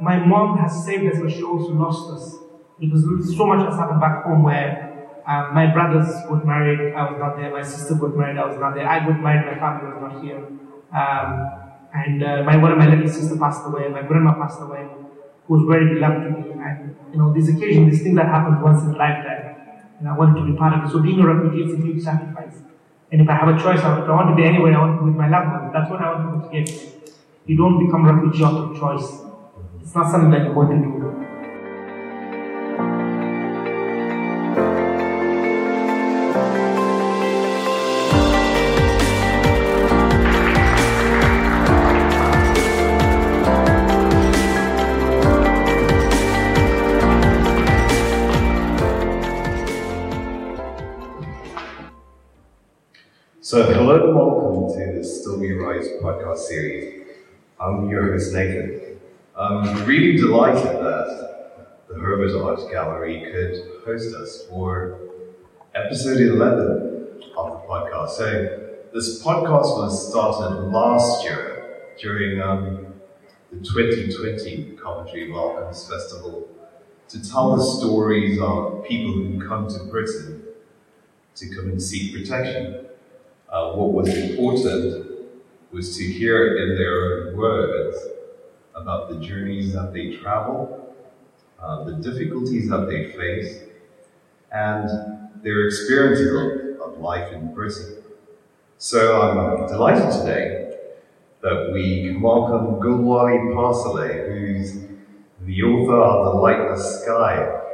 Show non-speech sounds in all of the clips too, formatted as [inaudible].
my mom has saved us, but she also lost us because so much has happened back home where um, my brothers got married, I was not there. My sister got married, I was not there. I got married, my family was not here. Um, and uh, my one of my little sister passed away. My grandma passed away, who was very beloved to me. And you know, this occasion, this thing that happens once in a lifetime, and I wanted to be part of it. So being a refugee is a huge sacrifice. And if I have a choice, I want to be anywhere I want to be with my loved ones. That's what I want to get. You don't become a refugee out of choice. It's not something that you want to do. So, hello and welcome to the Still We Rise podcast series. I'm your host, Nathan. I'm really delighted that the Herbert Art Gallery could host us for episode 11 of the podcast. So, this podcast was started last year during um, the 2020 Coventry Welcomes Festival to tell the stories of people who come to Britain to come and seek protection. Uh, what was important was to hear in their own words about the journeys that they travel, uh, the difficulties that they face, and their experiences of, of life in Britain. So I'm delighted today that we can welcome Gulwali Passarlay, who's the author of The Lightless Sky,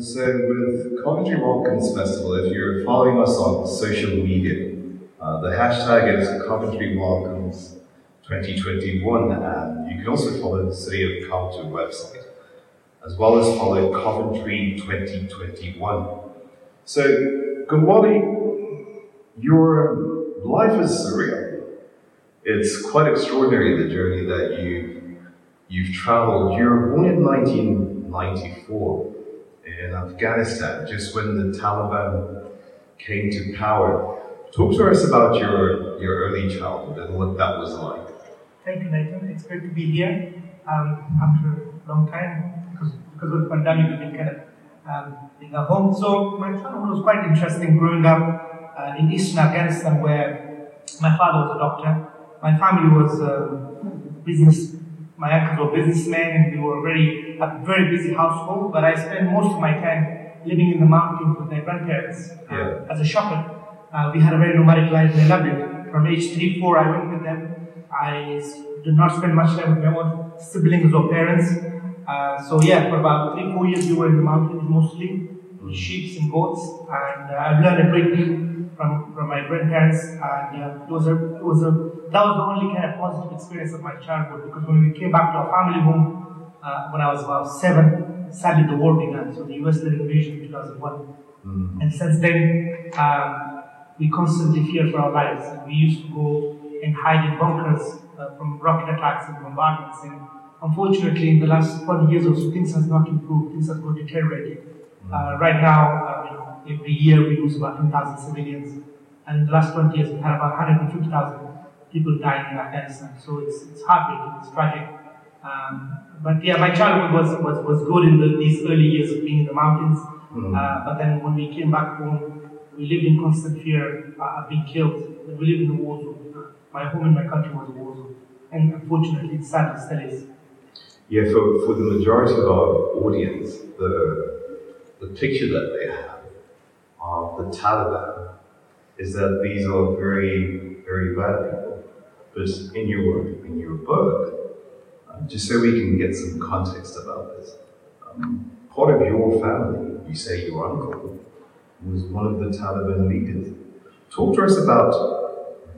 So, with Coventry Welcomes Festival, if you're following us on social media, uh, the hashtag is Coventry Welcomes 2021, and you can also follow the City of Coventry website, as well as follow Coventry 2021. So, Gulwali, your life is surreal. It's quite extraordinary the journey that you you've traveled. You were born in 1994 in Afghanistan, just when the Taliban came to power. Talk to us about your, your early childhood and what that was like. Thank you, Nathan. It's great to be here um, after a long time because, because of the pandemic, we've been kind of um, being home. So, my childhood was quite interesting growing up uh, in eastern Afghanistan where my father was a doctor. My family was uh, business my uncles were businessmen and we were very a very busy household, but I spent most of my time living in the mountains with my grandparents uh, yeah. as a shepherd. Uh, we had a very nomadic life and I loved it. From age 3, 4, I went with them. I did not spend much time with my own siblings or parents. Uh, so yeah, for about three, four years we were in the mountains mostly, mm. sheep and goats, and uh, I learned a great deal from, from my grandparents, and uh, it was a it was a that was the only kind of positive experience of my childhood because when we came back to our family home uh, when I was about seven, sadly the war began. So the US led invasion in 2001. Mm-hmm. And since then, um, we constantly fear for our lives. We used to go and hide in bunkers uh, from rocket attacks and bombardments. And unfortunately, in the last 20 years or so, things has not improved. Things have got deteriorated. Mm-hmm. Uh, right now, uh, you know, every year we lose about 10,000 civilians. And in the last 20 years, we had about 150,000 people dying in Afghanistan. So it's, it's heartbreaking, it's tragic. Um, but yeah, my childhood was, was, was good in the, these early years of being in the mountains. Mm-hmm. Uh, but then when we came back home, we lived in constant fear uh, of being killed. We lived in a war zone. My home in my country was a war zone. And unfortunately, it's sad it still is. Yeah, for, for the majority of our audience, the, the picture that they have of the Taliban is that these are very, very bad people but in your in your book, um, just so we can get some context about this, um, part of your family, you say your uncle, was one of the Taliban leaders. Talk to us about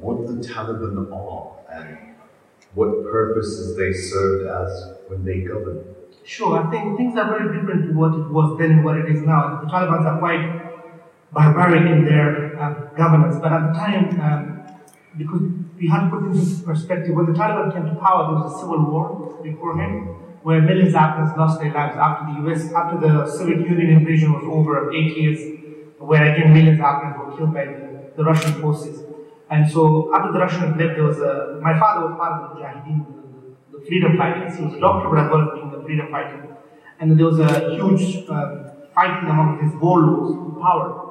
what the Taliban are and what purposes they served as when they governed. Sure, I think things are very different to what it was then and what it is now. The Taliban are quite barbaric in their uh, governance, but at the time, um, because we have to put things into perspective. When the Taliban came to power, there was a civil war beforehand, where millions of Afghans lost their lives after the US, after the Soviet Union invasion was over, eight years, where again millions of Afghans were killed by the the Russian forces. And so after the Russians left, there was a, my father was part of the Mujahideen, the, the freedom fighters. He was a doctor, but as well as being a freedom fighter. And there was a huge uh, fighting among his warlords for power.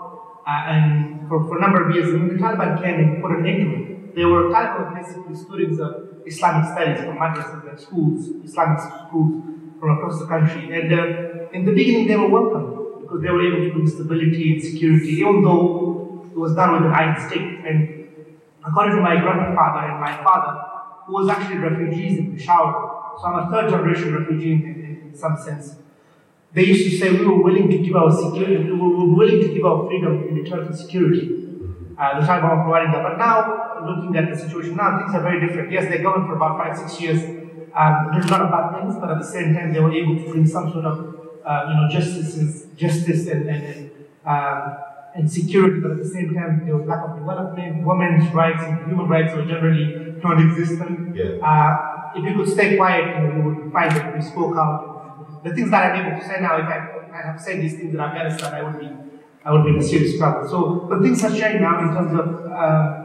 Uh, and for, for a number of years, when the Taliban came and put an end to it, they were Taliban basically students of Islamic studies from madrasas and schools, Islamic schools from across the country. And uh, in the beginning, they were welcome because they were able to bring stability and security, even though it was done with an iron stick. And according to my grandfather and my father, who was actually refugees in Peshawar, so I'm a third generation refugee in, in, in some sense. They used to say we were willing to give our security, we were willing to give our freedom in return for security. Uh, the Taliban were providing that. But now, looking at the situation now, things are very different. Yes, they governed for about five, six years. Um, there's a lot of bad things, but at the same time, they were able to bring some sort of, uh, you know, justice, justice and, and, and, uh, and security. But at the same time, there was lack of development. Women's rights and human rights were generally non-existent. Yeah. Uh, if you could stay quiet, you, know, you would find that we spoke out the things that I'm able to say now, if I, I have said these things in Afghanistan, I would be, I would be in a serious trouble. So, but things have changed now in terms of uh,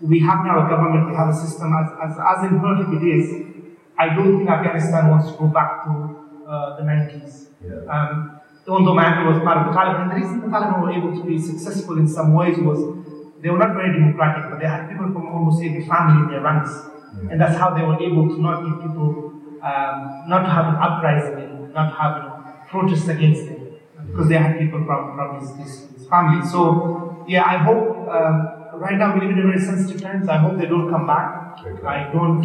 we have now a government, we have a system. As, as, as imperfect it is, I don't think Afghanistan wants to go back to uh, the 90s. Yeah. Um, even though my uncle was part of the Taliban, and the reason the Taliban were able to be successful in some ways was they were not very democratic, but they had people from almost every family in their ranks. Yeah. And that's how they were able to not give people, um, not to have an uprising and not have you know, protests against them. Because they had people from, from his, his, his family. So, yeah, I hope, um, right now we live in a very sensitive times. I hope they don't come back. Okay. I don't,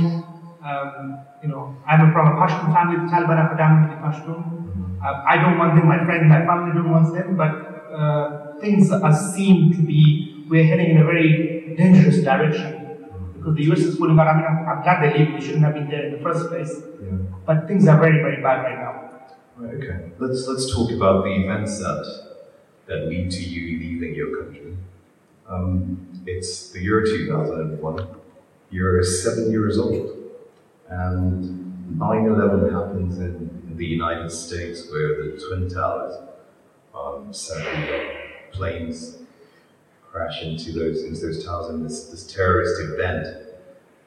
um, you know, I'm from a Pashtun family, the Taliban are predominantly Pashtun. Uh, I don't want them, my friends, my family don't want them, but uh, things are seem to be, we're heading in a very dangerous direction. Because the US is pulling out, I mean, I'm, I'm glad they leave, they shouldn't have been there in the first place. Yeah. But things are very, very bad right now. Right, okay. Let's let's talk about the events that that lead to you leaving your country. Um, it's the year 2001. You're seven years old, and 9/11 happens in, the United States, where the twin towers, um, seven planes crash into those into those towers in this this terrorist event.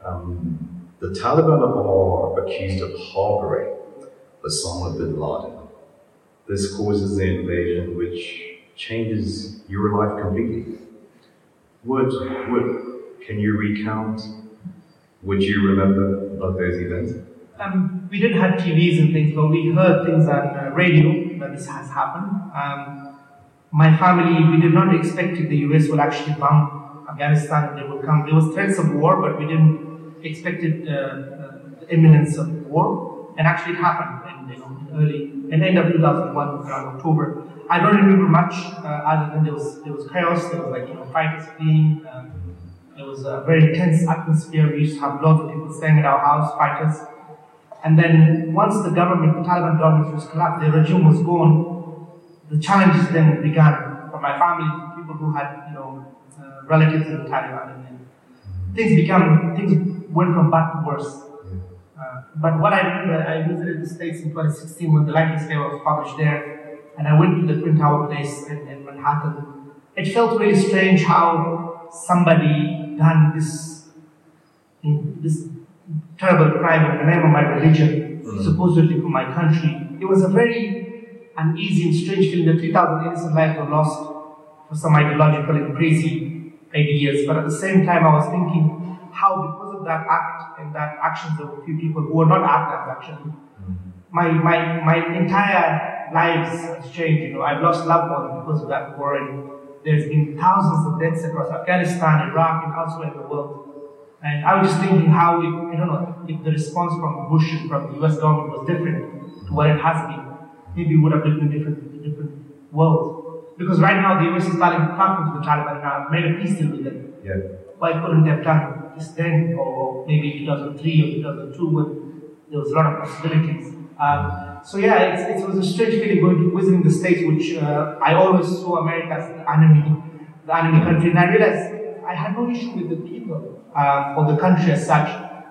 Um, the Taliban are accused of harboring Osama bin Laden. This causes the invasion, which changes your life completely. What, what can you recount? Would you remember of those events? Um, we didn't have TVs and things, but we heard things on uh, radio that this has happened. Um, my family, we did not expect the US will actually bomb Afghanistan. They will come. There was threats of war, but we didn't expect it, uh, uh, the imminence of war. And actually, it happened early, the end of 2001, around October. I don't remember much uh, other than there was there was chaos. There was like you know fighters fleeing. Um, it was a very tense atmosphere. We used to have lots of people staying at our house, fighters. And then once the government, the Taliban government was collapsed, the regime was gone, the challenges then began for my family, people who had, you know, uh, relatives in the Taliban. And things became, things went from bad to worse. Uh, but what I remember, I visited the States in 2016 when the Lightless Sky was published there, and I went to the Twin Tower place in, in Manhattan. It felt really strange how somebody done this, this terrible crime in the name of my religion, supposedly for my country. It was a very uneasy and strange feeling that 3,000 innocent lives were lost for some ideological and crazy ideas. But at the same time, I was thinking how, because of that act and that actions of a few people who are not actors actually, my, my, my entire lives has changed. You know, I've lost loved ones because of that war, and there's been thousands of deaths across Afghanistan, Iraq, and elsewhere in the world. And I was just thinking how, if, I don't know, if the response from Bush and from the US government was different to what it has been, maybe we would have lived in a different, different world. Because right now the US is talking, talking to the Taliban now, made a peace deal with them. Yeah. Why couldn't they have done this then, or maybe 2003 or 2002 when there was a lot of possibilities? Um, so yeah, it's, it was a strange feeling going to visiting the States, which uh, I always saw America as the enemy, the enemy country, and I realized I had no issue with the people uh, or the country as such.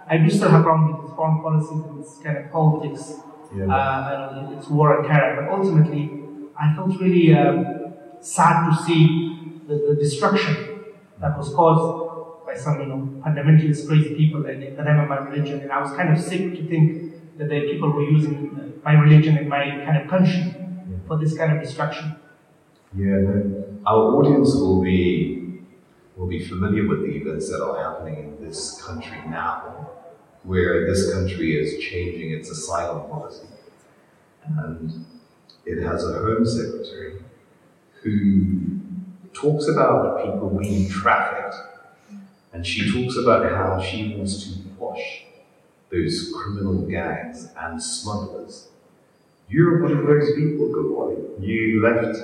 I do still have problems with foreign policies and this kind of politics, Yeah. uh, and its war and terror. But ultimately, I felt really um, sad to see the, the destruction that was caused some, you know, fundamentalist crazy people the name of my religion. And I was kind of sick to think that the people were using uh, my religion and my kind of country for this kind of destruction. Yeah. Our audience will be will be familiar with the events that are happening in this country now, where this country is changing its asylum policy. And it has a Home Secretary who talks about people being trafficked, and she talks about how she wants to quash those criminal gangs and smugglers. You're one of those people, Gulwali. You left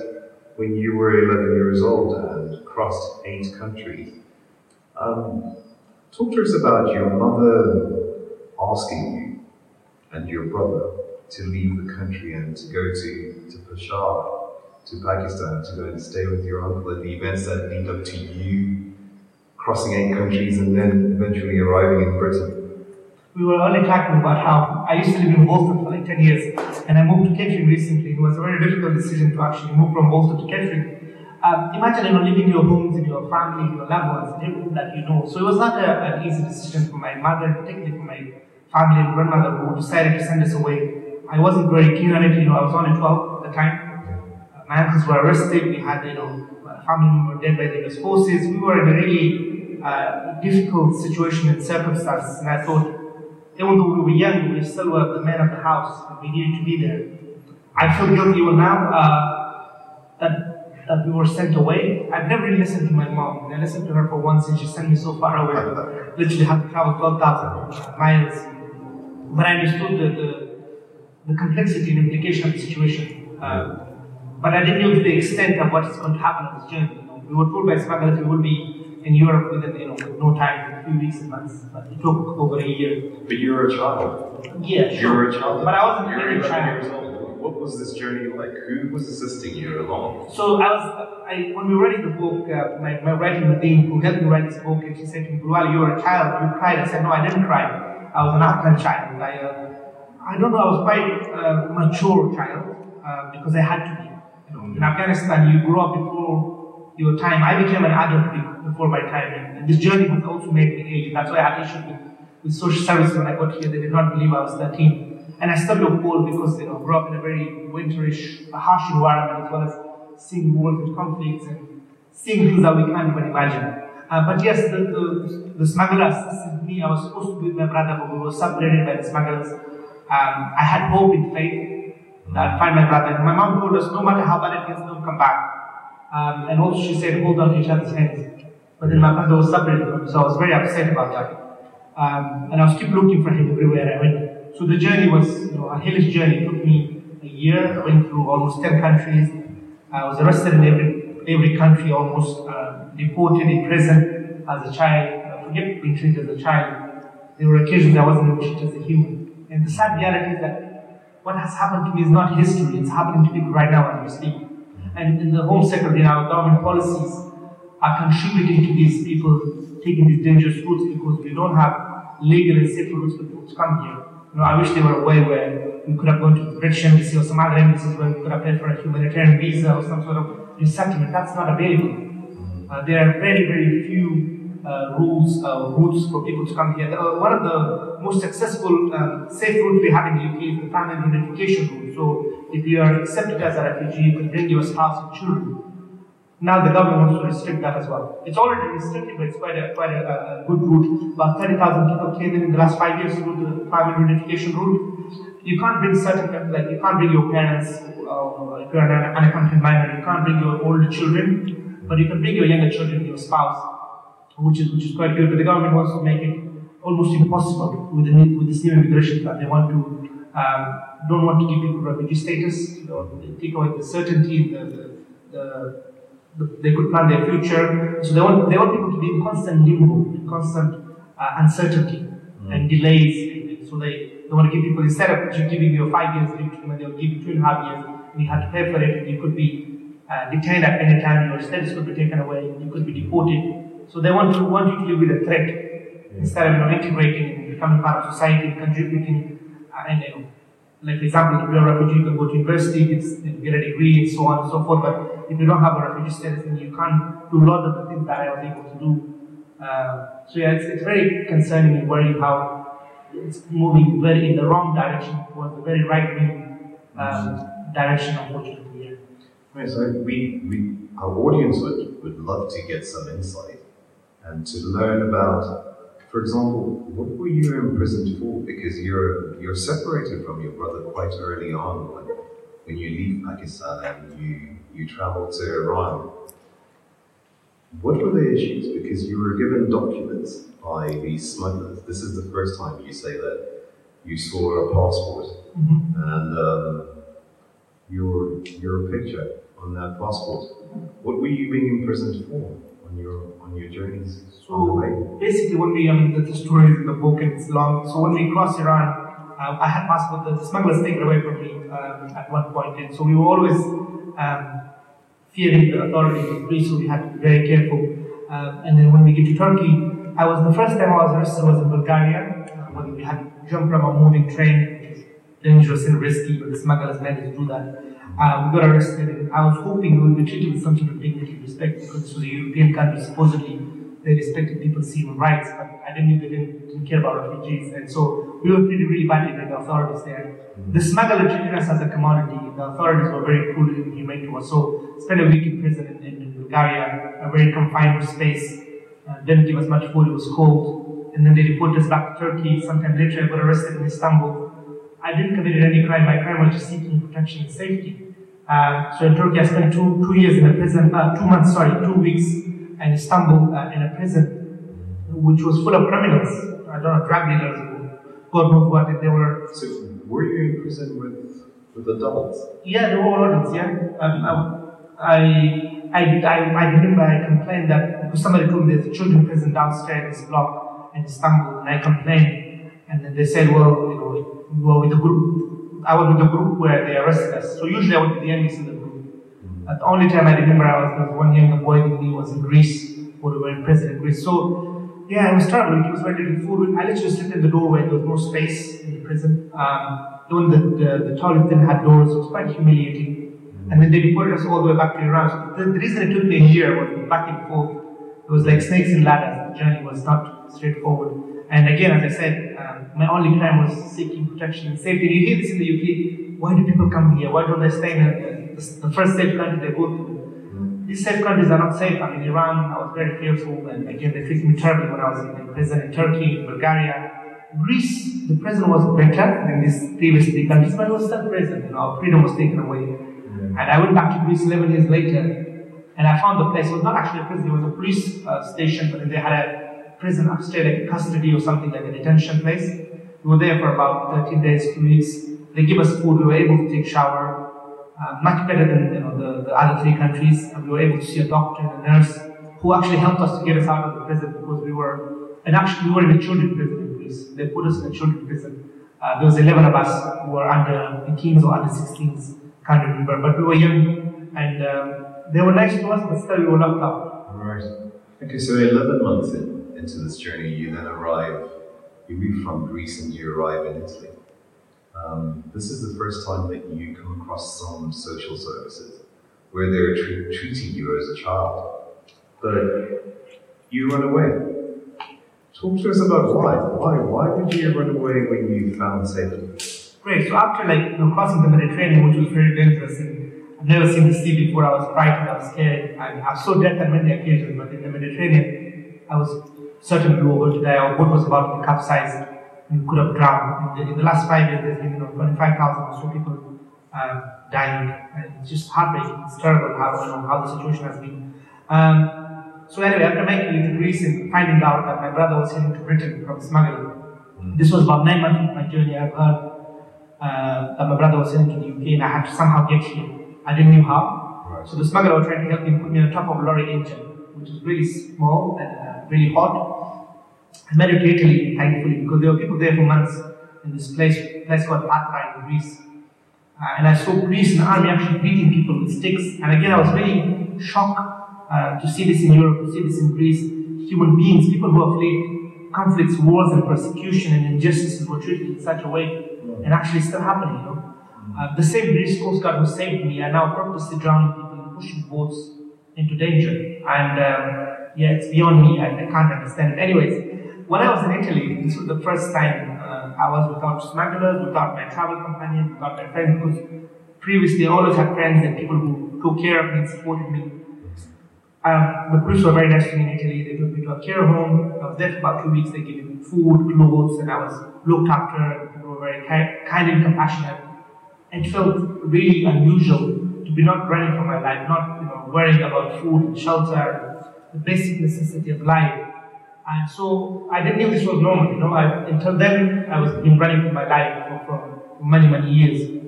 when you were 11 years old and crossed eight countries. Um, talk to us about your mother asking you and your brother to leave the country and to go to, to Peshawar to Pakistan to go and stay with your uncle and the events that lead up to you crossing eight countries and then eventually arriving in Britain. We were only talking about how I used to live in Bolton for like 10 years and I moved to Kettering recently. It was a very difficult decision to actually move from Bolton to Kettering. Um, imagine you know, leaving your homes and your family, your loved ones, and everything that you know. So it was not a, an easy decision for my mother, particularly for my family and grandmother who decided to send us away. I wasn't very keen on it, you know, I was only 12 at the time my uncles were arrested. We had, you know, family member dead by the US forces. We were in a really uh, difficult situation and circumstances. And I thought, even though we were young, we still were the men of the house, and we needed to be there. I feel guilty even now uh, that that we were sent away. I've never really listened to my mom. and I listened to her for once, and she sent me so far away. [laughs] Literally had to travel 12,000 miles. But I understood the, the, the complexity and implication of the situation. Uh, but I didn't know to the extent of what is going to happen on this journey. We were told by smugglers we would be in Europe within you know with no time, for a few weeks and months. But it took over a year. But you were a child. Yeah, You sure. were a child. But I wasn't really a child. years old. What was this journey like? Who was assisting you along? So I was, I, when we were writing the book, uh, my, my writing routine who helped me write this book, and she said to me, you were a child, you cried. I said, no, I didn't cry. I was an Afghan child. I, uh, I don't know, I was quite uh, mature child uh, because I had to be. You know, in Afghanistan, you grow up before your time. I became an adult before my time, and, this journey has also made me age. That's why I had issues with, with social service when I got here. They did not believe I was 13. And I still look cold because you know, grew up in a very winterish, harsh environment as well as seeing wars and conflicts and seeing things that we can't even imagine. Uh, but yes, the, the, the smugglers assisted me. I was supposed to be with my brother, but we were separated by the smugglers. Um, I had hope in faith that I'd find my brother. And my mom told us, no matter how bad it gets, don't come back. Um, and also she said, hold on to each other's hands. But then my brother was separated so I was very upset about that. Um, and I was keep looking for him everywhere I went. So the journey was, you know, a hellish journey. It took me a year. I went through almost 10 countries. I was arrested in every, every country, almost uh, deported in prison as a child. I forget being treated as a child. There were occasions I wasn't treated as a human. And the sad reality is that what has happened to me is not history, it's happening to people right now as we speak. And in the Home Secretary and our government policies are contributing to these people taking these dangerous routes because we don't have legal and safe routes for people to come here. You know, I wish there were a way where we could have gone to the British embassy or some other embassies where we could have paid for a humanitarian visa or some sort of resettlement. That's not available. Uh, there are very, very few uh, rules, uh, routes for people to come here. Uh, one of the most successful um, safe routes we have in the UK is the family reunification route. So if you are accepted as a refugee, you can bring your spouse and children. Now the government wants to restrict that as well. It's already restricted, but it's quite a quite a, a, good route. About 30,000 people came in in the last five years through the family reunification route. You can't bring certain like you can't bring your parents, uh, if you're an unaccompanied minor, you can't bring your older children, but you can bring your younger children, your spouse, which is which is quite good. But the government wants to make it almost impossible with the new- with this new immigration plan. They want to um, don't want to give people refugee status. You know, they take away the certainty, the, the, the the- they could plan their future. So they want they want people to be in constant limbo, in constant uh, uncertainty and delays. So they, they want to give people instead of giving you five years leave treatment, they'll give you two and a half years. And you have to pay for it. You could be uh, detained at any time. Your status could be taken away. You could be deported. So they want to want you to live with a threat instead of you know integrating and becoming part of society, contributing, uh, and you know, like for example, if you're a refugee, you can go to university, get, get a degree, and so on and so forth. But if you don't have a refugee status, then you can't do a lot of the things that I was able to do. Uh, so yeah, it's, it's very concerning and worrying how it's moving very in the wrong direction towards the very right wing um, direction, unfortunately. Yeah. Right, so we, we, our audience would, would love to get some insight and to learn about, for example, what were you imprisoned for? Because you're you're separated from your brother quite early on when, when you leave Pakistan and you, you travel to Iran. What were the issues? Because you were given documents by these smugglers. This is the first time you say that you saw a passport Mm-hmm. and um, your your picture on that passport. What were you being imprisoned for on your on your journeys on the way? So basically, when we, I mean, the, the story is in the book and it's long. So when we crossed Iran, uh, I had passport. The, the smugglers taken away from me um, at one point, and so we were always um, fearing the authorities of Greece, so we had to be very careful. Um, and then when we get to Turkey, I was the first time I was arrested was in Bulgaria uh, when we had jumped from a moving train, dangerous and risky, but the smugglers managed to do that. Uh, we got arrested, and I was hoping we would be treated with some sort of dignity and respect because this was a European country, supposedly they respected people's human rights, but I didn't they didn't, didn't care about refugees, and so we were treated really badly by the authorities there. The smuggler treated us as a commodity. The authorities were very cruel and inhumane to us. So spent a week in prison in, in, in Bulgaria, a very confined space. Uh, didn't give us much food. It was cold, and then they deported us back to Turkey. Sometime later, I got arrested in Istanbul. I didn't commit any crime. My crime was just seeking protection and safety. Uh, so in Turkey, I spent two, two years in a prison, uh, two months, sorry, two weeks in Istanbul uh, in a prison, which was full of criminals. I don't know, drug dealers, God knows what. They were, So were you in prison with with adults? yeah, they were adults, yeah. Um, I, I, I, I remember I complained that, because somebody told me there's a children prison downstairs in this block in Istanbul, and I complained. And then they said, well, you know, were with group. I was with the group where they arrested us. So usually I would be the youngest in the group. But the only time I remember I was, there was one younger boy with me was in Greece, when we were in prison in Greece. So, yeah, it was terrible. It was very little food. I literally slept in the doorway. There was no space in the prison. Um, even the, the, the toilet didn't have doors. It was quite humiliating. And then they deported us all the way back to Iran. So the, the reason it took me a year was back and forth. It was like snakes and ladders. The journey was not straightforward. And again, as I said, um, my only crime was seeking protection and safety. You hear this in the UK. Why do people come here? Why don't they stay in the, the, first safe country they go to? These safe countries are not safe. I mean, Iran, I was very fearful. And again, they treated me terribly when I was in, prison in Turkey, in Bulgaria. Greece, the prison was better than these previous three countries, but it was still prison. Know, our freedom was taken away. And I went back to Greece 11 years later, and I found the place. It was not actually a prison, it was a police uh, station, but they had a prison upstairs, like custody or something, like a detention place. We were there for about 13 days, two weeks. They give us food, we were able to take shower, uh, much better than you know, the, the other three countries. And we were able to see a doctor and a nurse who actually helped us to get us out of the prison because we were, and actually we were in a children's prison in Greece. They put us in a children's prison. Uh, there was 11 of us who were under 18s or under 16s, can't remember, but we were young and um, they were nice to us, but still we were locked up. Right. Okay, so 11 months in, into this journey, you then arrive, you move from Greece and you arrive in Italy. Um, this is the first time that you come across some social services where they're tre- treating you as a child. But you run away. Talk to us about why. Why? Why would you run away when you found safety? Great. So after like you know, crossing the Mediterranean, which was very dangerous, and I've never seen the sea before. I was frightened. I was scared. I, I saw death on many occasions, but in the Mediterranean, I was certain we were going to die. Was about to be capsized. We could have drowned. In the, in the last five years, there's been you know 25,000 or so people um, dying, and it's just heartbreaking. It's terrible how you know how the situation has been. Um, so anyway, after making it to Greece and finding out that my brother was heading to Britain from smuggling, this was about nine months into my journey. I've heard uh, that my brother was heading to the UK and I had to somehow get here. I didn't know how. Right. So the smuggler was trying to help me put me on top of a lorry engine, which was really small and uh, really hot. I made to Italy, thankfully, because there were people there for months in this place, place called Patra in Greece. Uh, and I saw police and army actually beating people with sticks. And again, I was really shocked uh, to see this in Europe, to see this in Greece. Human beings, people who have fled conflicts, wars, and persecution and injustices were treated in such a way, and actually still happening. You know, uh, the same British Coast Guard who saved me are now purposely drowning people and pushing boats into danger. And um, yeah, it's beyond me. I, I, can't understand it. Anyways, when I was in Italy, this was the first time uh, I was without smugglers, without my travel companion, without my friends, because previously I always had friends and people who took care of me and supported me. Um, the police were very nice to me in Italy. They took me to a care home. I was there for about two weeks. They gave me food, clothes, and I was looked after. People were very kind and compassionate. It felt really unusual to be not running for my life, not you know worrying about food and shelter, the basic necessity of life. And so I didn't know this was normal. You know, I, until then I was been running for my life for, for many many years.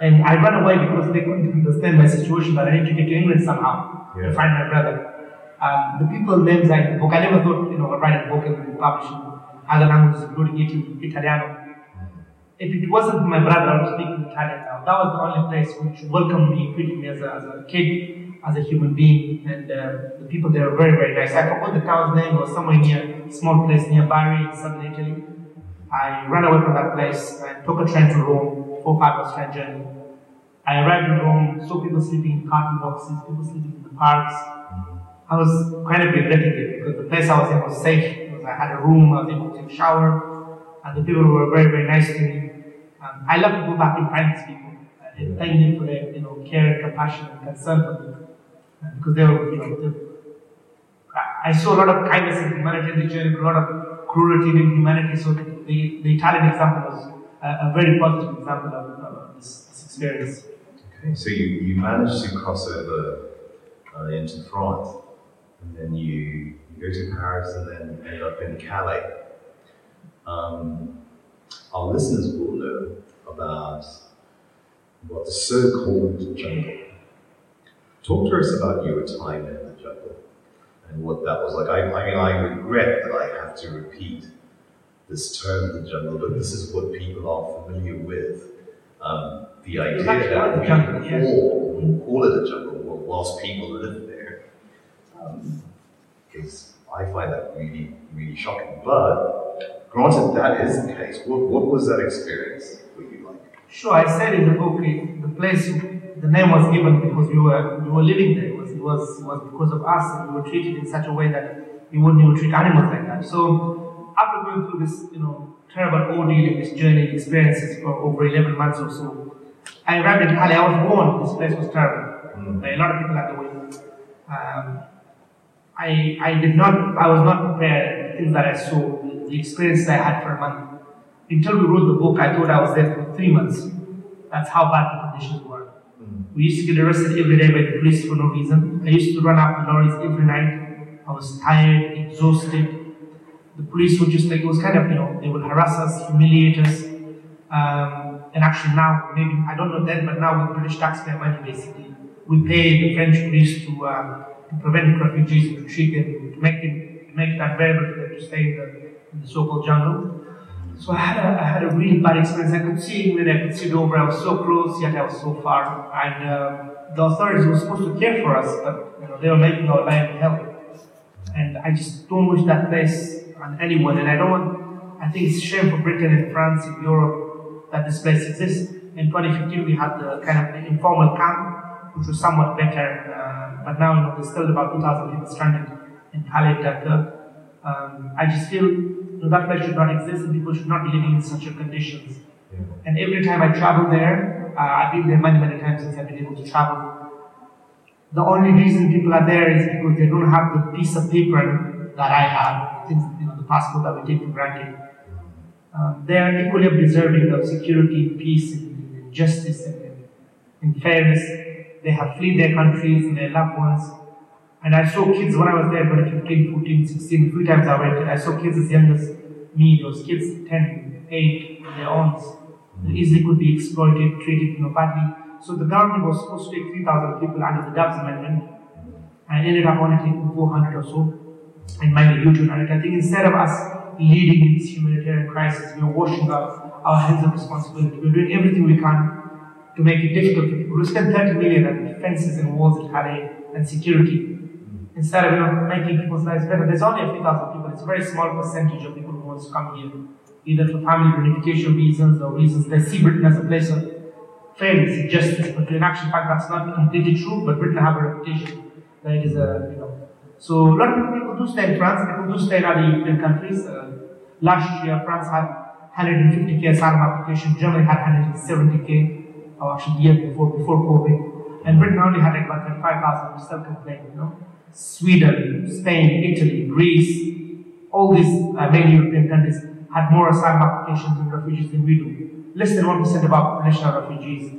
And I ran away because they couldn't understand my situation, but I need to get to England somehow yeah. to find my brother. Um, the people names I the book, I never thought, you know, I'd write a book and publish in other languages, including Italiano. If it wasn't my brother, I would speak Italian now. That was the only place which welcomed me, treated me as a, as a kid, as a human being, and uh, the people there were very, very nice. I forgot the town's name, was somewhere near, small place near Bari in southern Italy. I ran away from that place and took a train to Rome, four five hours train journey. I arrived in Rome, saw people sleeping in carton boxes, people sleeping in the parks. I was kind of regretting it because the place I was in was safe. Because I had a room, I was able to take a shower, and the people were very, very nice to me. Um, I love to go back and find these people and thank them for their, you know, care compassion and concern for me. Because they were, you know, I saw a lot of kindness in humanity in the journey, a lot of cruelty in humanity. So the, the Italian example was a, a very positive example of, of this, this, experience. Okay, so you, you managed to cross over uh, into France, and then you, you go to Paris, and then end up in Calais. Um, our listeners will know about what the so-called jungle. Talk to us about your time in the jungle and what that was like. I, I mean, I regret that I have to repeat this term, the jungle, but this is what people are familiar with. Um, the idea that we jungle, yes. all call it a jungle whilst people live there um, is, I find that really, really shocking. But granted, that is the case. What, what was that experience for you like? Sure, I said in the book, the place, the name was given because we were, we were living there. It was, it was, it was because of us, and we were treated in such a way that we wouldn't even treat animals like that. So after going through this, you know, terrible ordeal this journey, experiences for over 11 months or so, I arrived in Calais. I was born. This place was terrible. Mm. A lot of people had wait. Um, I, I did not, I was not prepared. The things that I saw, the experiences I had for a month. Until we wrote the book, I thought I was there for three months. That's how bad the conditions were. We used to get arrested every day by the police for no reason. I used to run after lorries every night. I was tired, exhausted. The police would just like, it was kind of, you know, they would harass us, humiliate us. Um, and actually now, maybe, I don't know then, but now with British taxpayer money, basically, we pay the French police to, uh, to prevent refugees, to treat them, to make, them, to make it unbearable for them to stay in the, in the so-called jungle. So I had a, I had a really bad experience. I could see England, I could see Dover. I was so close, yet I was so far. And uh, the authorities were supposed to care for us, but you know, they were making our life hell. And I just don't wish that place on anyone. And I don't want, I think it's a shame for Britain and France and Europe that this place exists. In 2015, we had the kind of informal camp, which was somewhat better. Uh, but now, you know, there's still about 2,000 people stranded in Calais, um, I just feel so that place should not exist and people should not be living in such conditions. Yeah. And every time I travel there, uh, I've been there many, many times since I've been able to travel. The only reason people are there is because they don't have the piece of paper that I have, things, you know, the passport that we take for granted. Um, they are equally deserving of security, peace, and, and justice, and, and fairness. They have fled their countries and their loved ones and I saw kids when I was there, when 15, 14, 16, three times I went, I saw kids as young as me, those kids 10, 8, their aunts, easily could be exploited, treated you know, badly. So the government was supposed to take 3,000 people under the Dubs Amendment, and ended up only taking 400 or so. And mind a huge amount. I think instead of us leading in this humanitarian crisis, we are washing our, our hands of responsibility. We're doing everything we can to make it difficult for people. We spend 30 million on fences and walls at Calais and security instead of you know, making people's lives better. There's only a few thousand people. It's a very small percentage of people who want to come here, either for family reunification reasons or reasons they see Britain as a place of fairness justice. But in actual fact, that's not completely true. But Britain have a reputation That it is a, you know. So a lot of people do stay in France, people do stay in other European countries. Uh, last year, France had 150k asylum applications, Germany had 170k, or actually the year before, before COVID. And Britain only had like about 25,000, we still complain, you know. Sweden, Spain, Italy, Greece, all these uh, main European countries had more asylum applications and refugees than we do. Less than 1% of our population are refugees.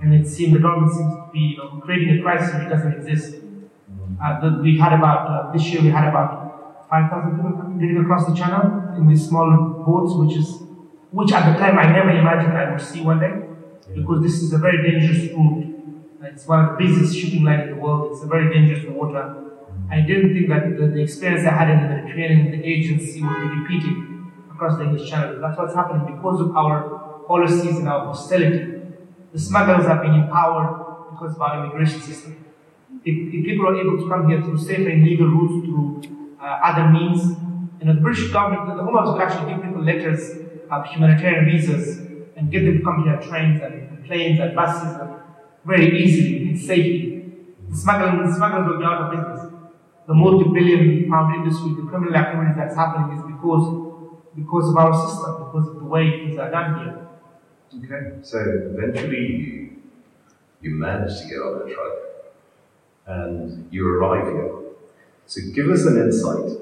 And it seems the government seems to be you know, creating a crisis which doesn't exist. Uh, the, we had about, uh, this year we had about 5,000 people getting across the channel in these small boats, which is, which at the time I never imagined I would see one day, because this is a very dangerous route. It's one of the busiest shipping lines in the world. It's a very dangerous water. I didn't think that the, the experience I had in the Mediterranean, the agency would be repeated across the English Channel. That's what's happening because of our policies and our hostility. The smugglers have been empowered because of our immigration system. If, if people are able to come here through safer and legal routes, through uh, other means, you know, the British government, the Home Office actually give people letters of humanitarian visas and get them to come here trains and planes and buses and very easily in safety. The smugglers, the smugglers will be out of business the multi-billion pound industry, the criminal activities that's happening is because because of our system, because of the way things are done here. Okay. So eventually you, you manage to get on the truck and you arrive here. So give us an insight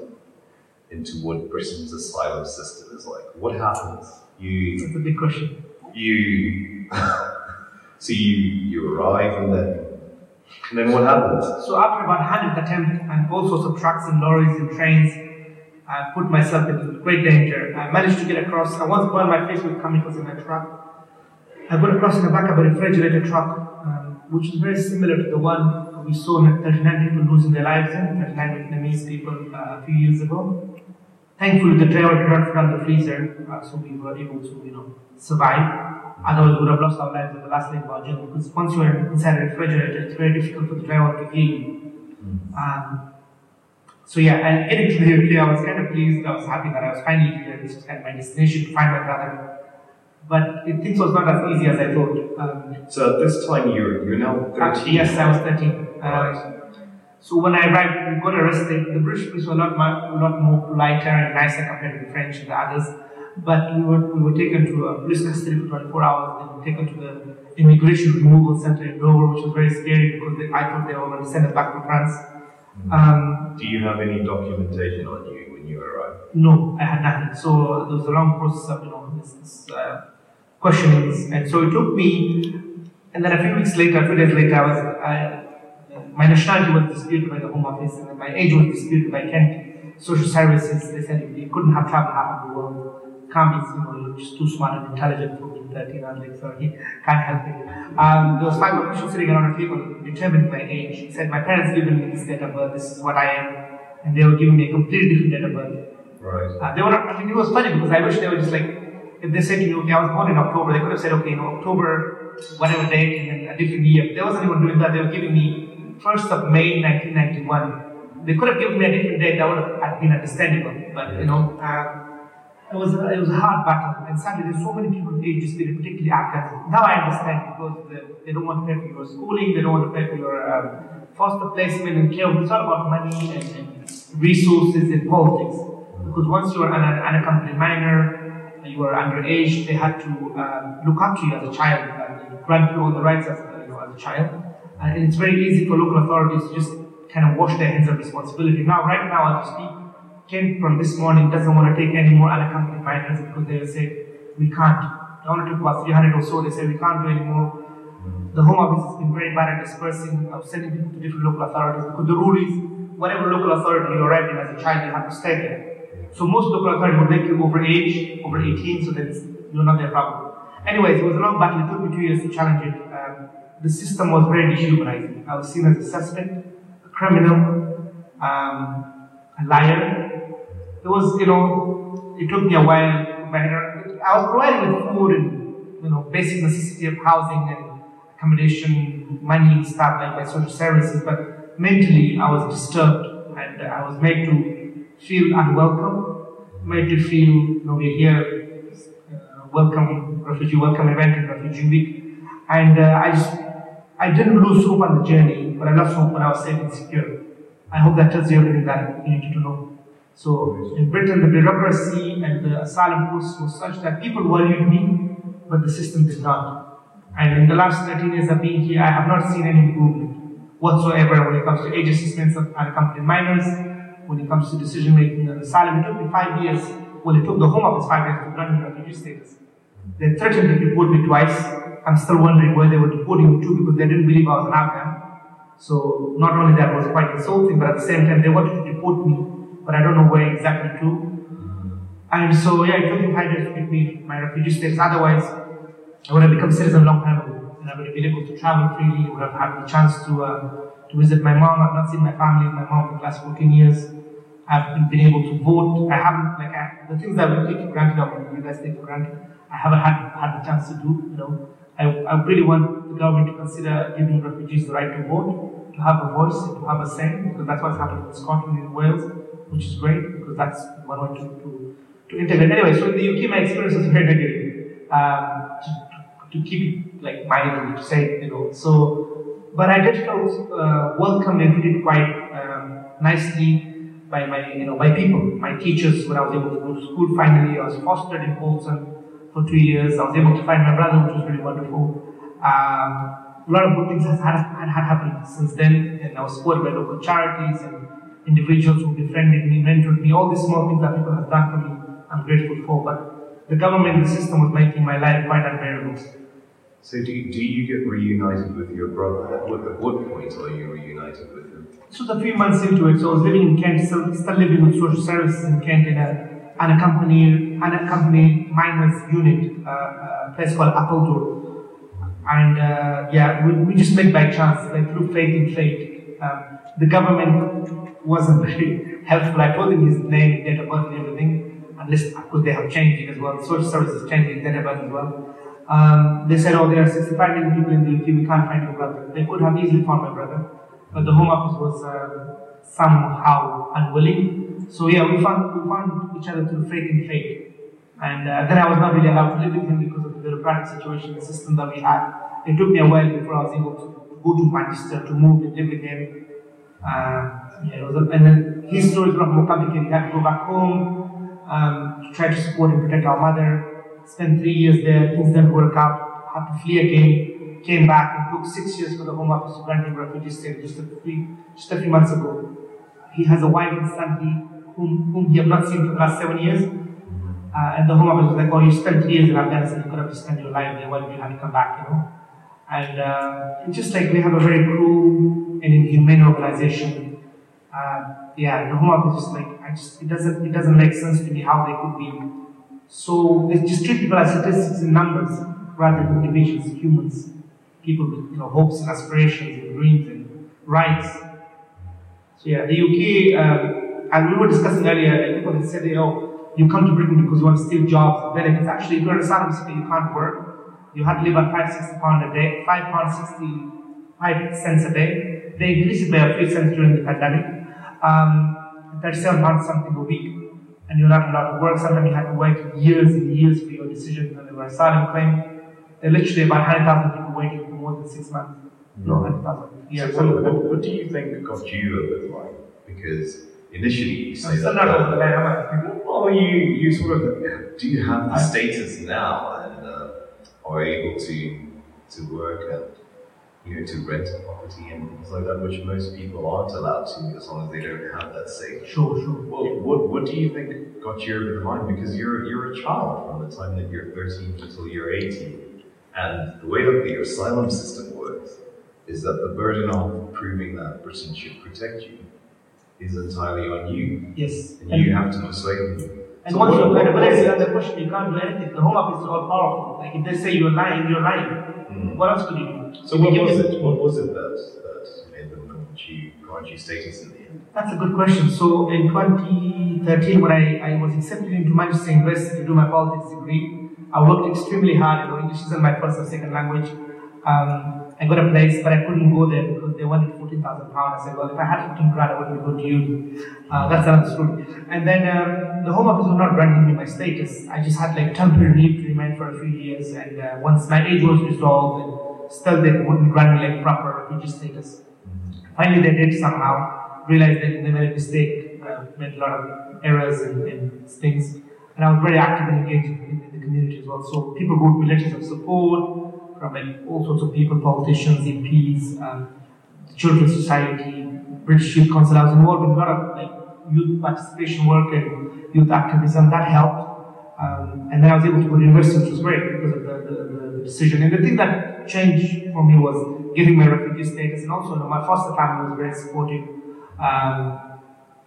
into what Britain's asylum system is like. What happens? You That's a big question. you [laughs] so you you arrive and then and then what happens? So after about 100 attempts and all sorts of trucks and lorries and trains, I put myself into great danger. I managed to get across. I once burned my face with chemicals in my truck. I got across in the back of a refrigerator truck, um, which is very similar to the one we saw 39 people losing their lives in, 39 Vietnamese people uh, a few years ago. Thankfully, the driver did run the freezer, uh, so we were able to, you know, survive. Otherwise, we would have lost our lives in the last leg of our journey because once you're inside a refrigerator, it's very difficult for the driver to hear you. Um, so yeah, and the UK, I was kind of pleased. I was happy that I was finally here. This was kind of my destination to find my brother. But it, things was not as easy as I thought. Um, So at this time you're you're now uh, 13. yes, I was 13. Um, Right. So when I arrived, we got arrested. The British police were a lot, a lot more politer and nicer compared to the French and the others. But we were, we were taken to a police custody for 24 hours, we were taken to the immigration removal center in Dover, which was very scary because they, I thought they were going to send us back to France. Um, Do you have any documentation on you when you arrived? no, I had nothing. So there was a long process of, you know, this, this uh, questionings. And so it took me, and then a few weeks later, a few days later, I was, I, my nationality was disputed by the Home Office, and my age was disputed by Kent Social Services. They said you couldn't have traveled half of the world. Can't be, you know, just too smart and intelligent for being 13. I was like, sorry, [laughs] can't help it. Um, there was five officials sitting around a table determined my age. He said, my parents given me this date of birth, this is what I am. And they were giving me a completely different date of birth. Right. Uh, they were not, I mean, it was funny because I wish they were just like, if they said to me, okay, I was born in October, they could have said, okay, you know, October, whatever date, and then a different year. They wasn't even doing that. They were giving me 1st of May 1991. They could have given me a different date that would have been understandable. But, you know, uh, it was, a, it was a hard battle. And sadly, there's so many people with ages, particularly Afghans. Now I understand because they, they don't want to pay for your schooling, they don't want to pay for your um, foster placement and care. It's all about money and, and resources and politics. Because once you are an an unaccompanied minor, uh, you are underage, they had to um, look up to you as a child and grant you all the rights as, uh, you know, as a child. And it's very easy for local authorities to just kind of wash their hands of responsibility. Now, right now, as we speak, Kent from this morning doesn't want to take any more unaccompanied minors because they will say, we can't. They only took about 300 or so, they say we can't do anymore. The Home Office has been very bad at dispersing, of sending people to different local authorities because the rule is whatever local authority you arrive in as a child, you have to stay there. So most local authorities would make you over age, over 18, so that you're not their problem. Anyways, it was a long battle. It took me two years to challenge it. Um, the system was very dehumanizing. I was seen as a suspect, a criminal, um, a liar. It was, you know, it took me a while. But I was provided with food and, you know, basic necessity of housing and accommodation, money stuff like by social services. But mentally, I was disturbed and I was made to feel unwelcome, made to feel, you know, we're here, uh, welcome refugee, welcome event in Refugee Week. And uh, I just, I didn't lose hope on the journey, but I lost hope when I was safe and secure. I hope that tells you everything that you need to know. So in Britain, the bureaucracy and the asylum process was such that people valued me, but the system did not. And in the last 13 years of being here, I have not seen any improvement whatsoever when it comes to age assessments of unaccompanied minors, when it comes to decision making on asylum. It took me five years, well, it took the Home Office five years to grant me refugee status. They threatened to deport me twice. I'm still wondering where they were deporting me to because they didn't believe I was an Afghan. So not only that was quite insulting, but at the same time they wanted to deport me, but I don't know where exactly to. And so yeah, it took me five years to get me my refugee status. Otherwise, I would have become citizen a long time ago, and I would have been able to travel freely. would have had the chance to uh, to visit my mom. I've not seen my family, my mom for the last 14 years. I've been able to vote. I haven't like I, the things that we take for granted, or you guys take for granted. I haven't had had the chance to do. You know, I, I really want the government to consider giving refugees the right to vote, to have a voice, to have a say, because that's what's happened in Scotland and Wales, which is great because that's one way to, to, to integrate. Anyway, so in the UK, my experience was [laughs] very negative. Um, to, to keep it like mildly, to say, you know. So, but I did felt uh, welcomed and treated quite um, nicely by my, you know, by people, my teachers. When I was able to go to school, finally, I was fostered in Bolton for two years. I was able to find my brother, which was really wonderful. Um, a lot of good things had, had, had happened since then, and I was supported by local charities and individuals who befriended me, mentored me, all these small things that people have done for me, I'm grateful for. But the government, the system was making my life quite unbearable. So do you, do you get reunited with your brother? At what, at what point are you reunited with him? So, a few months into it. So I was living in Kent, still, still living with social services in Kent in a unaccompanied, unaccompanied minors unit, uh, a place called Appledore. And uh, yeah, we, we just met by chance, like through faith in fate. Um, the government wasn't [laughs] very helpful. I told them his name, date of birth, and everything. Unless, of course, they have changed it as well. Social services changed it, date of birth as well. Um, they said, oh, there are 65 million people in the UK, we can't find your brother. They could have easily found my brother, but the Home Office was uh, somehow unwilling. So yeah, we found, we found each other through faith in fate. And uh, then I was not really allowed to live with him because of the bureaucratic situation, the system that we had. It took me a while before I was able to go to Manchester to move and live with him. Uh, yeah, a, and then his story is a more complicated. He had to go back home um, to try to support and protect our mother spent three years there, things didn't work out, had to flee again, came back and took six years for the Home Office to grant him refugee status just a few, just a few months ago. He has a wife and son he, whom, whom he have not seen for the last seven years. Uh, and the Home Office was like, oh, you spent three years in Afghanistan, you could have spent your life there, why did you have to come back, you know? And uh, just like we have a very cruel and inhumane organization. Uh, yeah, the Home Office is like, I just, it doesn't, it doesn't make sense to me how they could be so they just treat people as statistics and numbers rather than individuals, humans, people with you know hopes and aspirations and dreams and rights. So yeah, the UK, um, and we were discussing earlier, people had said, oh, you come to Britain because you want to steal jobs, and benefits. Actually, if you're an asylum seeker, you can't work. You have to live on five, sixty pounds a day, five pounds sixty five cents a day. They increased it by a few cents during the pandemic. Um, 37 pounds something a week and you're not allowed to work. Sometimes you have to wait years and years for your decision on your asylum claim. There are literally about 100,000 people waiting for more than six months. No, 100,000. Yeah. So, what, what, what, do you think got you over the line? Because initially you say I'm that. Not over the line, am I? Well, you, you sort of do you have the status now and uh, are able to to work and you know, to rent a property and things like that, which most people aren't allowed to as long as they don't have that say. Sure, sure. Well, what, what do you think got you over the line? Because you're, you're a child from the time that you're 13 until you're 18. And the way that the asylum system works is that the burden of proving that Britain should protect you is entirely on you. Yes. And, and you have to persuade them. And so once you get the question, you can't do anything. The Home Office is all powerful. Like if they say you're lying, you're lying. Mm. What else could you do? So what was it? What was it that, that made them grant you status in the end? That's a good question. So in 2013, when I, I was accepted into Manchester University to do my politics degree, I worked extremely hard. You know, English isn't my first or second language. Um, I got a place, but I couldn't go there because they wanted 14,000 pounds. I said, well, if I had 15 grand, I wouldn't go to uni. Uh, that's another story. And then um, the Home Office was not granting me my status. I just had like temporary leave to remain for a few years. And uh, once my age was resolved, still they wouldn't grant me like proper refugee status. Finally, they did somehow. realized that they made a mistake, uh, made a lot of errors and, and things. And I was very active and engaged in, in, the community as well. So people wrote me letters of support from like all sorts of people, politicians, MPs, um, Children's Society, British Youth Council. I was involved in a lot of like youth participation work and youth activism. That helped. Um, and then I was able to go to university, which was great because of the, the, the, decision. And the thing that changed for me was getting my refugee status, and also you know, my foster family was very supportive. Um,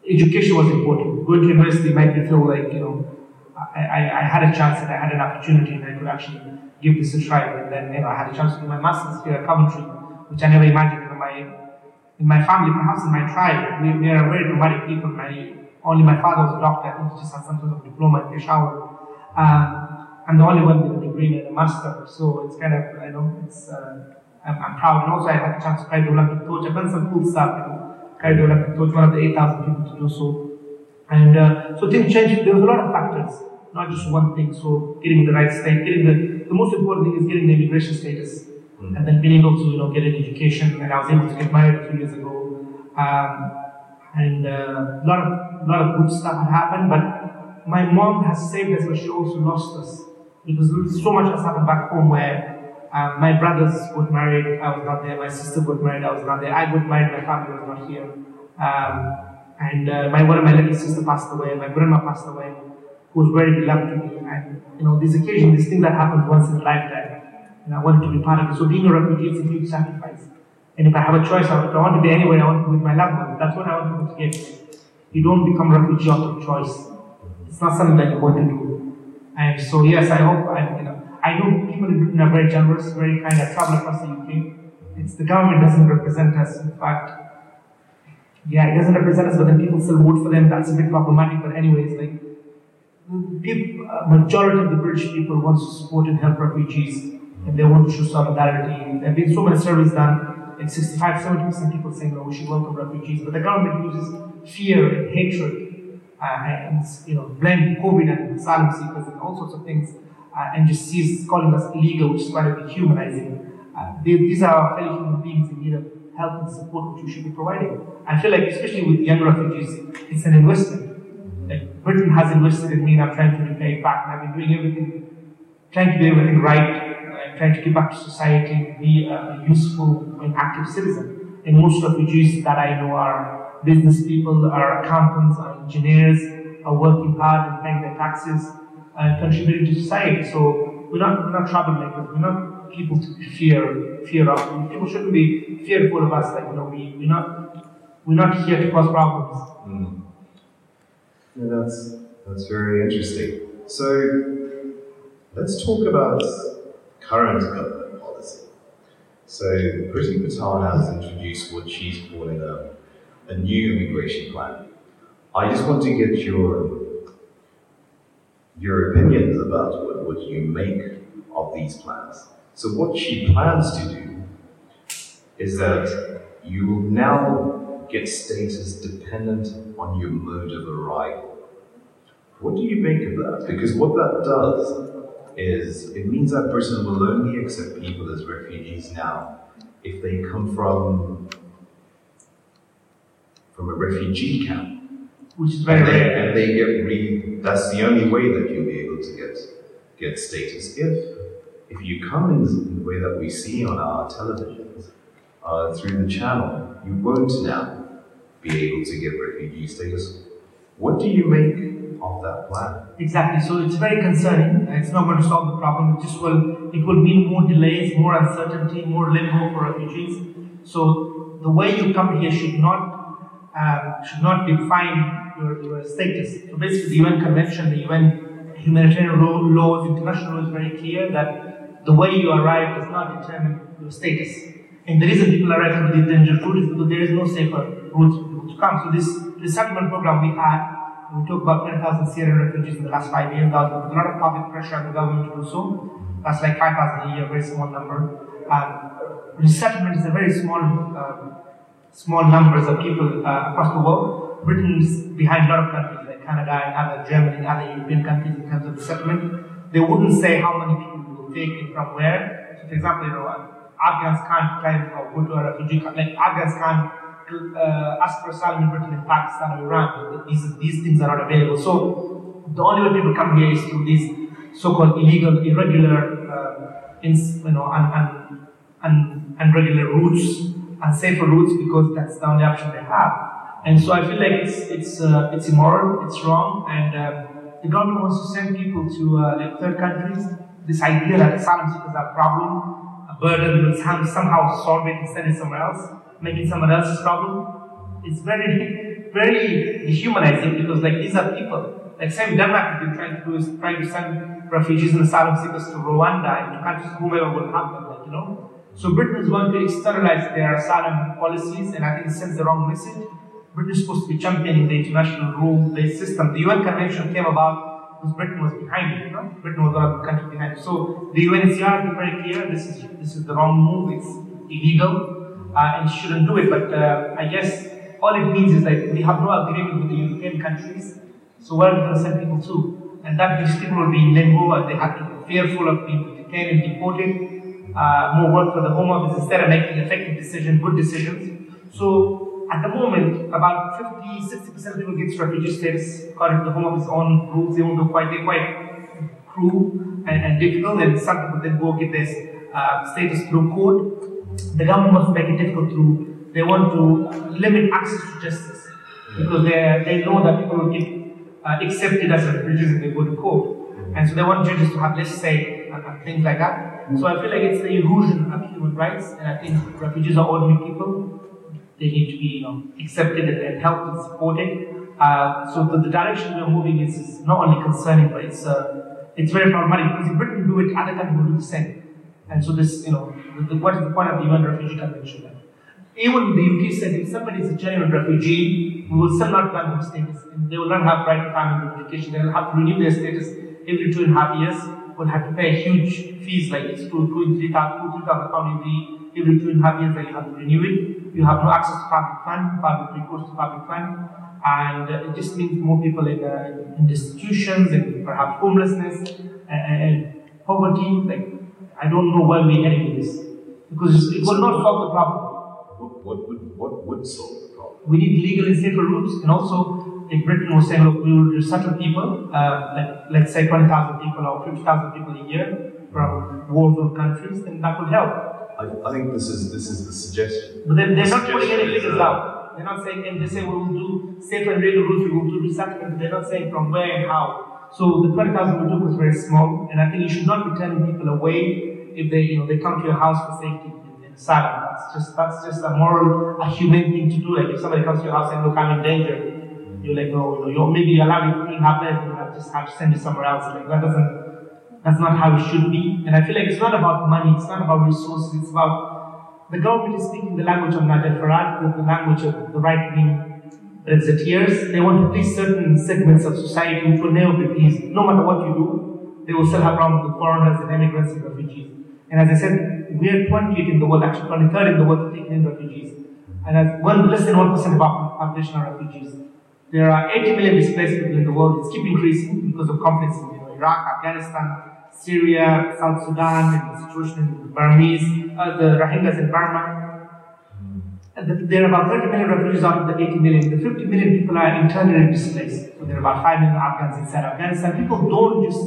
education was important. Going to university made me feel like you know I, I, I, had a chance and I had an opportunity and I could actually give this a try. And then you know I had a chance to do my masters here at Coventry, which I never imagined. in my in my family, perhaps in my tribe, we, we are very nomadic people. My only my father was a doctor. I think he just had some sort of diploma in Peshawar. Um, I'm the only one with a degree and a master, so it's kind of you know it's uh, I'm, I'm, proud. And also I had a chance to carry the Olympic torch. I've done some cool stuff. You know, carry the Olympic torch, one of the 8,000 people to do so. And uh, so things changed. There was a lot of factors, not just one thing. So getting the right state, getting the the most important thing is getting the immigration status, mm. and then being able to you know get an education. And I was able to get married a few years ago, um, and uh, a lot of lot of good stuff had happened. But my mom has saved us, but she also lost us because so much has happened back home where. Um, my brothers got married, I was not there. My sister got married, I was not there. I got married, my family was not here. Um, and uh, my one of my little sister passed away, my grandma passed away, who was very beloved to me. And you know, this occasion, this thing that happens once in a lifetime, and I wanted to be part of it. So being a refugee is a huge sacrifice. And if I have a choice, I want to be anywhere, I want to be with my loved ones. That's what I want to get. You don't become a refugee out of choice. It's not something that you want to do. And so yes, I hope I you know I know people in Britain are very generous, very kind. I travel across the UK. It's the government doesn't represent us. In fact, yeah, it doesn't represent us, but then people still vote for them. That's a bit problematic. But anyways, like people, uh, majority of the British people want to support and help refugees, and they want to show solidarity. There have been so many surveys done, like 65, 70 percent people saying, "No, we should welcome refugees," but the government uses fear and hatred, uh, and you know, blame COVID and asylum seekers and all sorts of things, uh, and just sees calling us illegal, which is quite a bit humanizing. Uh, they, these are fellow human beings in need of help and support which we should be providing. I feel like, especially with young refugees, it's an investment. Britain has invested in me, and I'm trying to repay it back. And I've been doing everything, trying to do everything right, uh, trying to give back to society, be a useful and active citizen. And most refugees that I know are business people, are accountants, are engineers, are working hard and paying their taxes and contributing to society. So we're not, we're not troublemakers. We're not people to fear fear of. People shouldn't be fearful of us. Like you know, we we're not we're not here to cause problems. Mm. Yeah, that's that's very interesting. So let's talk about current government policy. So Priti Patel has introduced what she's calling a, a new immigration plan. I just want to get your your opinions about what, what you make of these plans. So what she plans to do is that you will now get status dependent on your mode of arrival. What do you make of that? Because what that does is it means that Britain will only accept people as refugees now if they come from from a refugee camp. Which is very and they, rare. And they get re that's the only way that you'll be able to get get status. If if you come in the way that we see on our televisions, uh, through the channel, you won't now be able to get refugee status. What do you make of that plan? Exactly. So it's very concerning. It's not going to solve the problem. It just will. It will mean more delays, more uncertainty, more limbo for refugees. So the way you come here should not uh, should not define your, your status. So basically, the UN Convention, the UN humanitarian law, laws, international law is very clear that the way you arrive does not determine your status. And the reason people arrive to the endangered route is because there is no safer route to come. So this resettlement program we had, we took about 10,000 Syrian refugees in the last five years. There was a lot of public pressure on the government to do so. That's like 5,000 a year, very small number. Um, resettlement is a very small, um, small numbers of people uh, across the world. Britain is behind a lot of countries like Canada and other Germany and other European countries in terms of resettlement. They wouldn't say how many people will take it from where. So, for example, you know, Afghans can't try or go to a refugee camp. Like Afghans can't uh, ask for asylum in Britain, in Pakistan, or Iran. These, these things are not available. So the only way people come here is through these so-called illegal, irregular, uh, ins, you know, and un, un, unregular routes, unsafer routes, because that's the only option they have. And so I feel like it's it's uh, it's immoral, it's wrong, and uh, the government wants to send people to uh, like third countries. This idea that asylum seekers are a problem, a burden, will somehow solve it and send it somewhere else, make it someone else's problem. It's very very dehumanizing because like these are people. Like same Denmark has been trying to do is trying to send refugees and asylum seekers to Rwanda and to countries whomever will have them, like you know. So Britain is going to externalize their asylum policies, and I think it sends the wrong message. Britain is supposed to be championing the international rule-based system. The UN Convention came about because Britain was behind it. You know? Britain was one of the countries behind it. So the UNHCR is very clear. This is this is the wrong move. It's illegal, uh, and shouldn't do it. But uh, I guess all it means is that we have no agreement with the European countries. So where are we going to send people to? And that these people will be in limbo, and they have to be fearful of being detained and deported. Uh, more work for the Home Office instead of making effective decisions, good decisions. So at the moment, about 50, 60% of people get refugee status according to the Home Office own rules. They won't do quite, they're quite cruel and, and, difficult, and some people then go get this uh, status through court. The government wants to make it difficult through, they want to limit access to justice because they, they know that people will get uh, accepted as refugees if they go to court. And so they want judges to have less say and, and things like that. So I feel like it's the erosion of human rights, and I think refugees are ordinary people they need to be you know, accepted and, and helped and supported. Uh, so the, the, direction we're moving is, is, not only concerning, but it's uh, it's very problematic because if Britain do it, other countries will do the same. And so this, you know, what is the point of the UN Refugee Convention? Even the UK said if somebody is a genuine refugee, we will still not grant them status. And they will not have right to family reunification. They will have to renew their status every two and a half years. Will have to pay huge fees like it's two, two, three thousand, two, three thousand pounds every every two and a half years. that you have to renew it you have no access to public fund, public recourse to public fund, and uh, it just means more people in, uh, in institutions and perhaps homelessness and, and, poverty. Like, I don't know where we're heading with this because it will not solve the problem. What would, what would solve the problem? We need legal and safer routes, and also if Britain was saying, look, we will resettle people, uh, like let's say 20,000 people or 50,000 people a year from war-zone countries, then that would help. I, I think this is this is the suggestion. But they're, they're not putting any figures uh, out. They're not saying, and they say we will do safe and legal routes, we will do resettlement. But they're not saying from where and how. So the 20,000 we took was very small, and I think you should not be turning people away if they, you know, they come to your house for safety in asylum. That's just that's just a moral, a human thing to do. Like if somebody comes to your house and "Look, I'm in danger," you're like, "No, you know, you're maybe allow you to have less, but just have to send you somewhere else." Like that doesn't that's not how it should be. And I feel like it's not about money, it's not about resources, it's about the government is speaking the language of Nigel Farage, the, the language of the right wing Brexiteers. They want to please certain segments of society which will never be pleased. No matter what you do, they will still have problems with foreigners and immigrants and refugees. And as I said, we are 28 in the world, actually 23rd in the world taking in refugees. And as one, less than 1% of our population are refugees. There are 80 million displaced people in the world. It's keep increasing because of conflicts in you know, Iraq, Afghanistan, Syria, South Sudan, and the situation in the Burmese, uh, the Rohingyas in Burma. There are about 30 million refugees out of the 80 million. The 50 million people are internally displaced. So there are about 5 million Afghans inside Afghanistan. People don't just,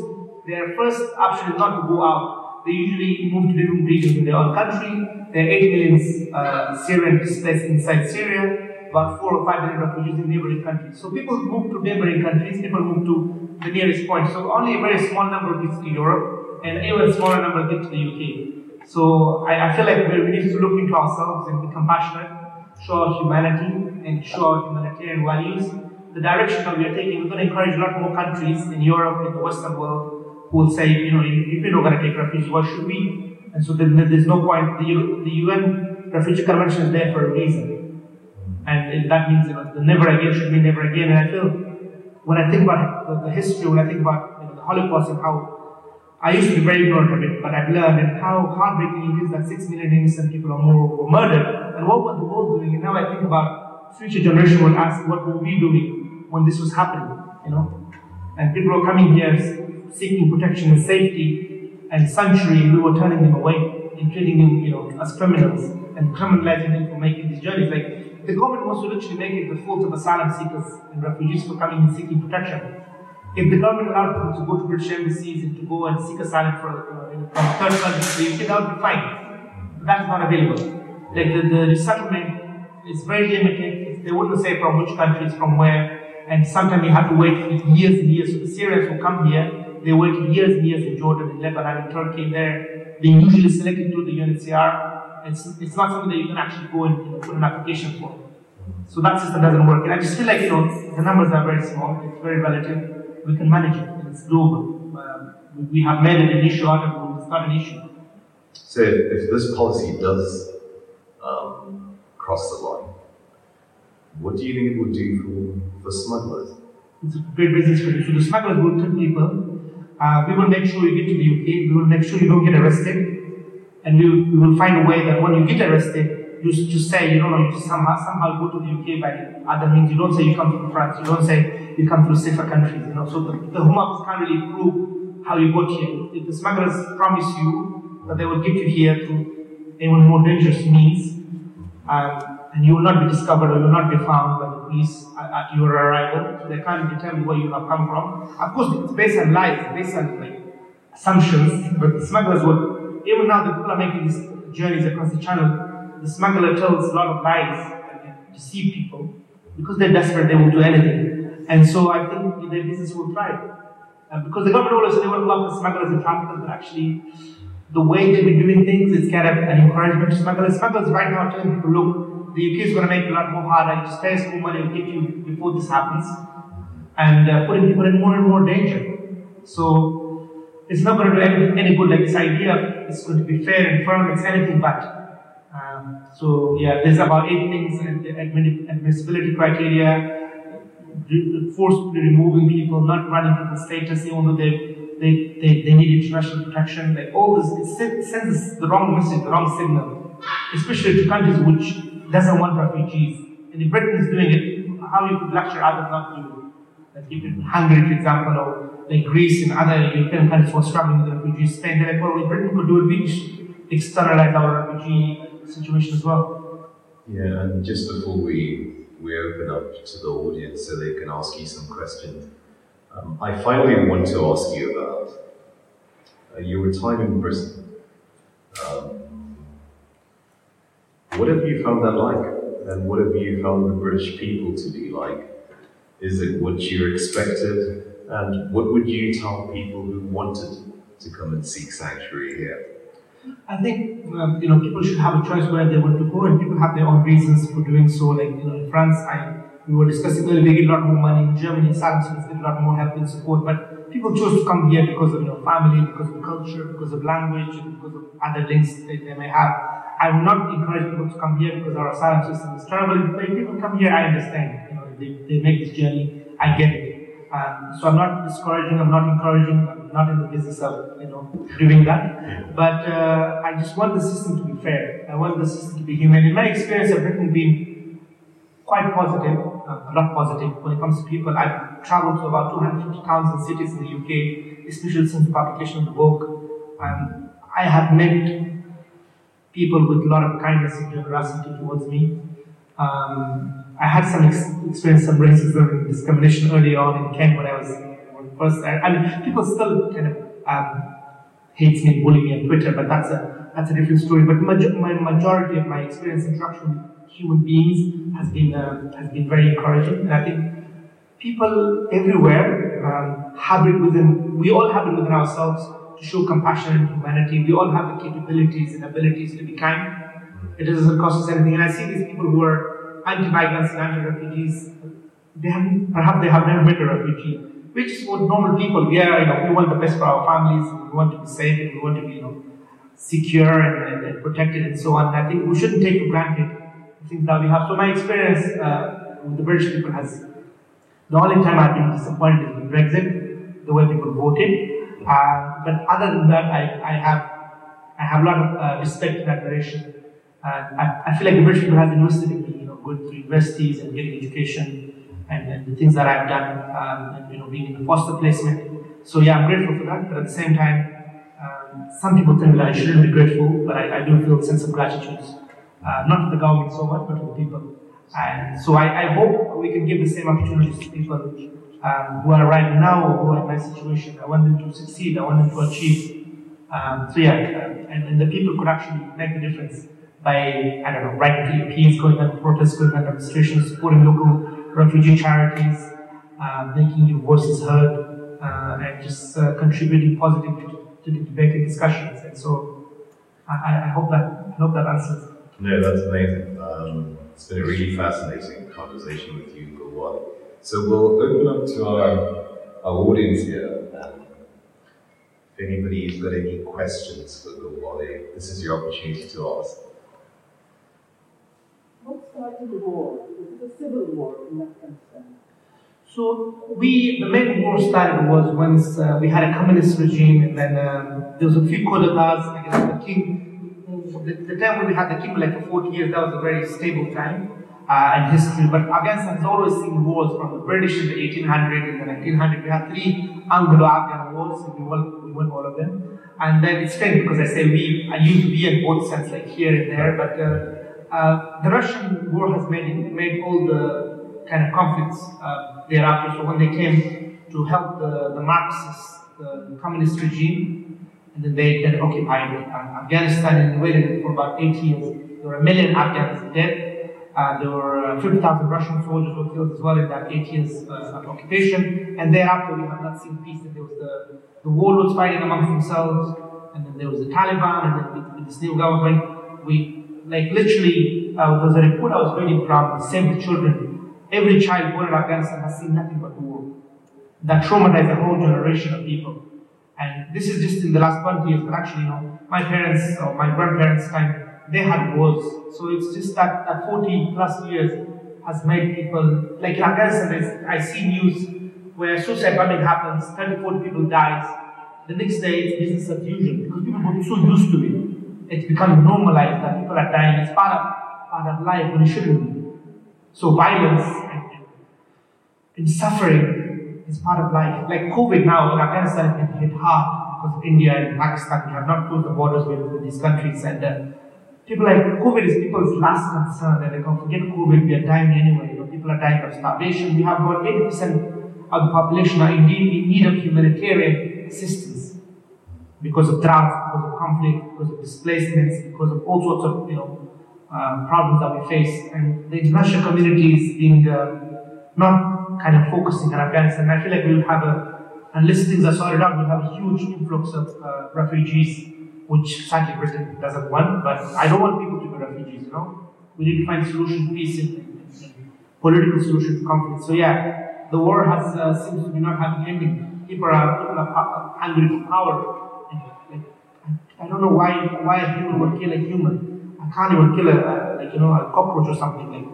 their first option is not to go out. They usually move to different regions in their own country. There are 8 million uh, Syrian displaced inside Syria, about 4 or 5 million refugees in neighboring countries. So people move to neighboring countries, people move to the nearest point. So only a very small number gets to Europe, and even smaller number get to the UK. So I, I feel like we need to look into ourselves and be compassionate, show our humanity, and show our humanitarian values. The direction that we are taking, we're going to encourage a lot more countries in Europe, in the Western world, who will say, you know, if you're not going to take refugees, why should we? And so then there's no point. The, the UN Refugee Convention is there for a reason. And that means you know, the never again should be never again. And I feel when I think about the, the history, when I think about you know, the Holocaust and how I used to be very ignorant of it, but I've learned and how heartbreaking it is that six million innocent people or more were murdered. And what was the world doing? And now I think about future generation will ask, what were we doing when this was happening? You know, and people are coming here seeking protection and safety, and sanctuary, we were turning them away and treating them, you know, as criminals and criminalizing them for making these journeys. Like the government wants to literally make it the fault of asylum seekers and refugees for coming and seeking protection. If the government allowed people to go to British embassies and to go and seek asylum for, uh, from third countries to the that would be fine. But that's not available. Like the, the resettlement is very limited. They wouldn't say from which countries, from where, and sometimes you have to wait years and years. So the Syrians who come here, they wait years and years in Jordan, in Lebanon, in Turkey, there. being usually selected through the UNHCR. It's, it's not something that you can actually go and put an application for. So that system doesn't work. And I just feel like, you know, the numbers are very small, it's very relative. We can manage it, it's doable. Um, we have made it an issue out of it, it's not an issue. So if this policy does um, cross the line, what do you think it would do for, for smugglers? It's a great business for you. So the smugglers will tell people uh, we will make sure you get to the UK. We will make sure you don't get arrested. And we, we will find a way that when you get arrested, you say, you don't know, you somehow, somehow go to the UK by other means. You don't say you come from France. You don't say you come from safer countries. You know, so the, the can't really prove how you got here. If the smugglers promise you that they will get you here through even more dangerous means, um, and you will not be discovered or you will not be found by the police at, your arrival. So they can't determine where you have come from. Of course, it's based on lies, based on like assumptions, but the smugglers would, even now that people are making these journeys across the channel, the smuggler tells a lot of lies and deceive people because they're desperate, they will do anything. And so I think their business will thrive. Uh, because the government always said they want to block the smugglers and traffickers, but actually, the way they've been doing things is kind of an encouragement to smugglers. Smugglers right now telling people, look, the UK is going to make it a lot more harder. Just pay more money will get you before this happens, and uh, putting people in more and more danger. So it's not going to do any, any good. Like this idea, it's going to be fair and firm. It's anything but. Um, so yeah, there's about eight things: and admissibility criteria, forcibly removing people, not running people's status, even though they they, they, they need international protection. Like all this, it sends the wrong message, the wrong signal, especially to countries which doesn't want refugees. And if Britain is doing it, how you could lecture others not to? Like if Hungary, for example, or like Greece and other European countries were struggling with refugees, Spain, they're like, well, if Britain could do it, we should externalize our refugee situation as well. Yeah, and just before we we open up to the audience so they can ask you some questions, um, I finally want to ask you about uh, your time in Britain. Um, what have you found that like? And what have you found the British people to be like? Is it what you expected? And what would you tell people who wanted to come and seek sanctuary here? I think um, you know people should have a choice where they want to go, and people have their own reasons for doing so. Like you know, in France, I we were discussing earlier, they get a lot more money. In Germany, seekers get a lot more help and support. But people choose to come here because of you know family, because of culture, because of language, because of other links that they may have. I would not encourage people to come here because our asylum system is terrible. But if people come here, I understand. You know, they, they make this journey, I get it. Um, so I'm not discouraging, I'm not encouraging, I'm not in the business of you know doing that. But uh, I just want the system to be fair. I want the system to be human. In my experience, I've written been quite positive, uh, a lot positive when it comes to people. I've traveled to about 250 towns and cities in the UK, especially since the publication of the book. Um, I have met people with a lot of kindness and generosity towards me. Um, I had some ex- experience some racism and discrimination early on in Kent when I was first. I, I mean, people still kind of um, hates me, bully me on Twitter, but that's a that's a different story. But my, my majority of my experience interaction with human beings has been uh, has been very encouraging, and I think people everywhere um, have it within. We all have it within ourselves to show compassion and humanity. We all have the capabilities and abilities to be kind. It doesn't cost us anything. And I see these people who are anti-migrants and anti-refugees. They perhaps they have never met a refugee. We're just what normal people. We are, you know, we want the best for our families. We want to be safe. And we want to be, you know, secure and, and, and protected and so on. And I think we shouldn't take for granted the things that we have. So my experience uh, with the British people has the only time I've been disappointed is with Brexit, the way people voted. Uh, but other than that, I, I have I have a lot of uh, respect and admiration. Uh, I, I feel like the British people have invested in me, you know, going to universities and getting education and, and the things that I've done, um, and you know, being in the foster placement. So yeah, I'm grateful for that. But at the same time, um, some people think that I shouldn't be grateful, but I, I do feel a sense of gratitude, uh, not to the government so much, but to the people. And so I, I hope we can give the same opportunities to people um, who are right now who are in my situation. I want them to succeed. I want them to achieve. Um, so yeah, and, and the people could actually make the difference by, I don't know, writing to MPs, going on protests, going on demonstrations, supporting local refugee charities, uh, making your voices heard, uh, and just uh, contributing positively to, to, the debate and discussions. And so I, I, hope that I hope that answers. No, that's amazing. Um, it's been a really fascinating conversation with you, Gulwali. So we'll open up to our, our audience here. Um, if anybody's got any questions for Gulwali, this is your opportunity to ask. What started the war? It was a civil war in Afghanistan. So we, the main war started was once uh, we had a communist regime, and then um, there was a few coups d'etats against the king. The, the, time when we had the like for 40 years, that was a very stable time uh, in history. But Afghanistan has always seen wars from the British in the 1800s and the 1900s. We had three Anglo-Afghan wars, and we won, we won all of them. And then it's strange because I say we, I use we in both sense, like here and there, but uh, uh, the Russian war has made made all the kind of conflicts uh, thereafter. So when they came to help the, the Marxists, the, the communist regime, and then they then occupied Afghanistan and waited for about eight years. There were a million Afghans dead. Uh, there were uh, 50,000 Russian soldiers were killed as well in that eight years uh, of occupation. And thereafter, we have not seen peace. And there was the, the warlords fighting amongst themselves, and then there was the Taliban, and then with, with this new government, we like literally, uh, there was a report I was reading from the same Children. Every child born in Afghanistan has seen nothing but war. That traumatized a whole generation of people. And this is just in the last 20 years, but actually, you know, my parents or my grandparents' time, they had wars. So it's just that, that 40 plus years has made people, like in Afghanistan, I see news where suicide bombing happens, 30, 40 people dies. The next day, it's business as usual because people got so used to it it's become normalized that people are dying. It's part of, part of life when it shouldn't be. So violence and, and suffering is part of life. Like COVID now in Afghanistan has hit hard because India and Pakistan we have not closed the borders with, these countries. And uh, people like COVID is people's last concern. And they can forget COVID, we are dying anyway. You know, people are dying of starvation. We have about 80% of the population are indeed in need of humanitarian assistance because of drought, because of conflict, because of displacements, because of all sorts of you know uh, problems that we face, and the international community is being uh, not kind of focusing on Afghanistan. I feel like we'll have a, unless things are sorted out, we'll have a huge influx of uh, refugees, which sadly Britain doesn't want. But I don't want people to be refugees. You know, we need to find a solution, peace, and, and political solution to conflict. So yeah, the war has uh, seems to be not having ending. People are people are hungry for power I don't know why why a human would kill a human. I can't even kill a, a like you know a cockroach or something like.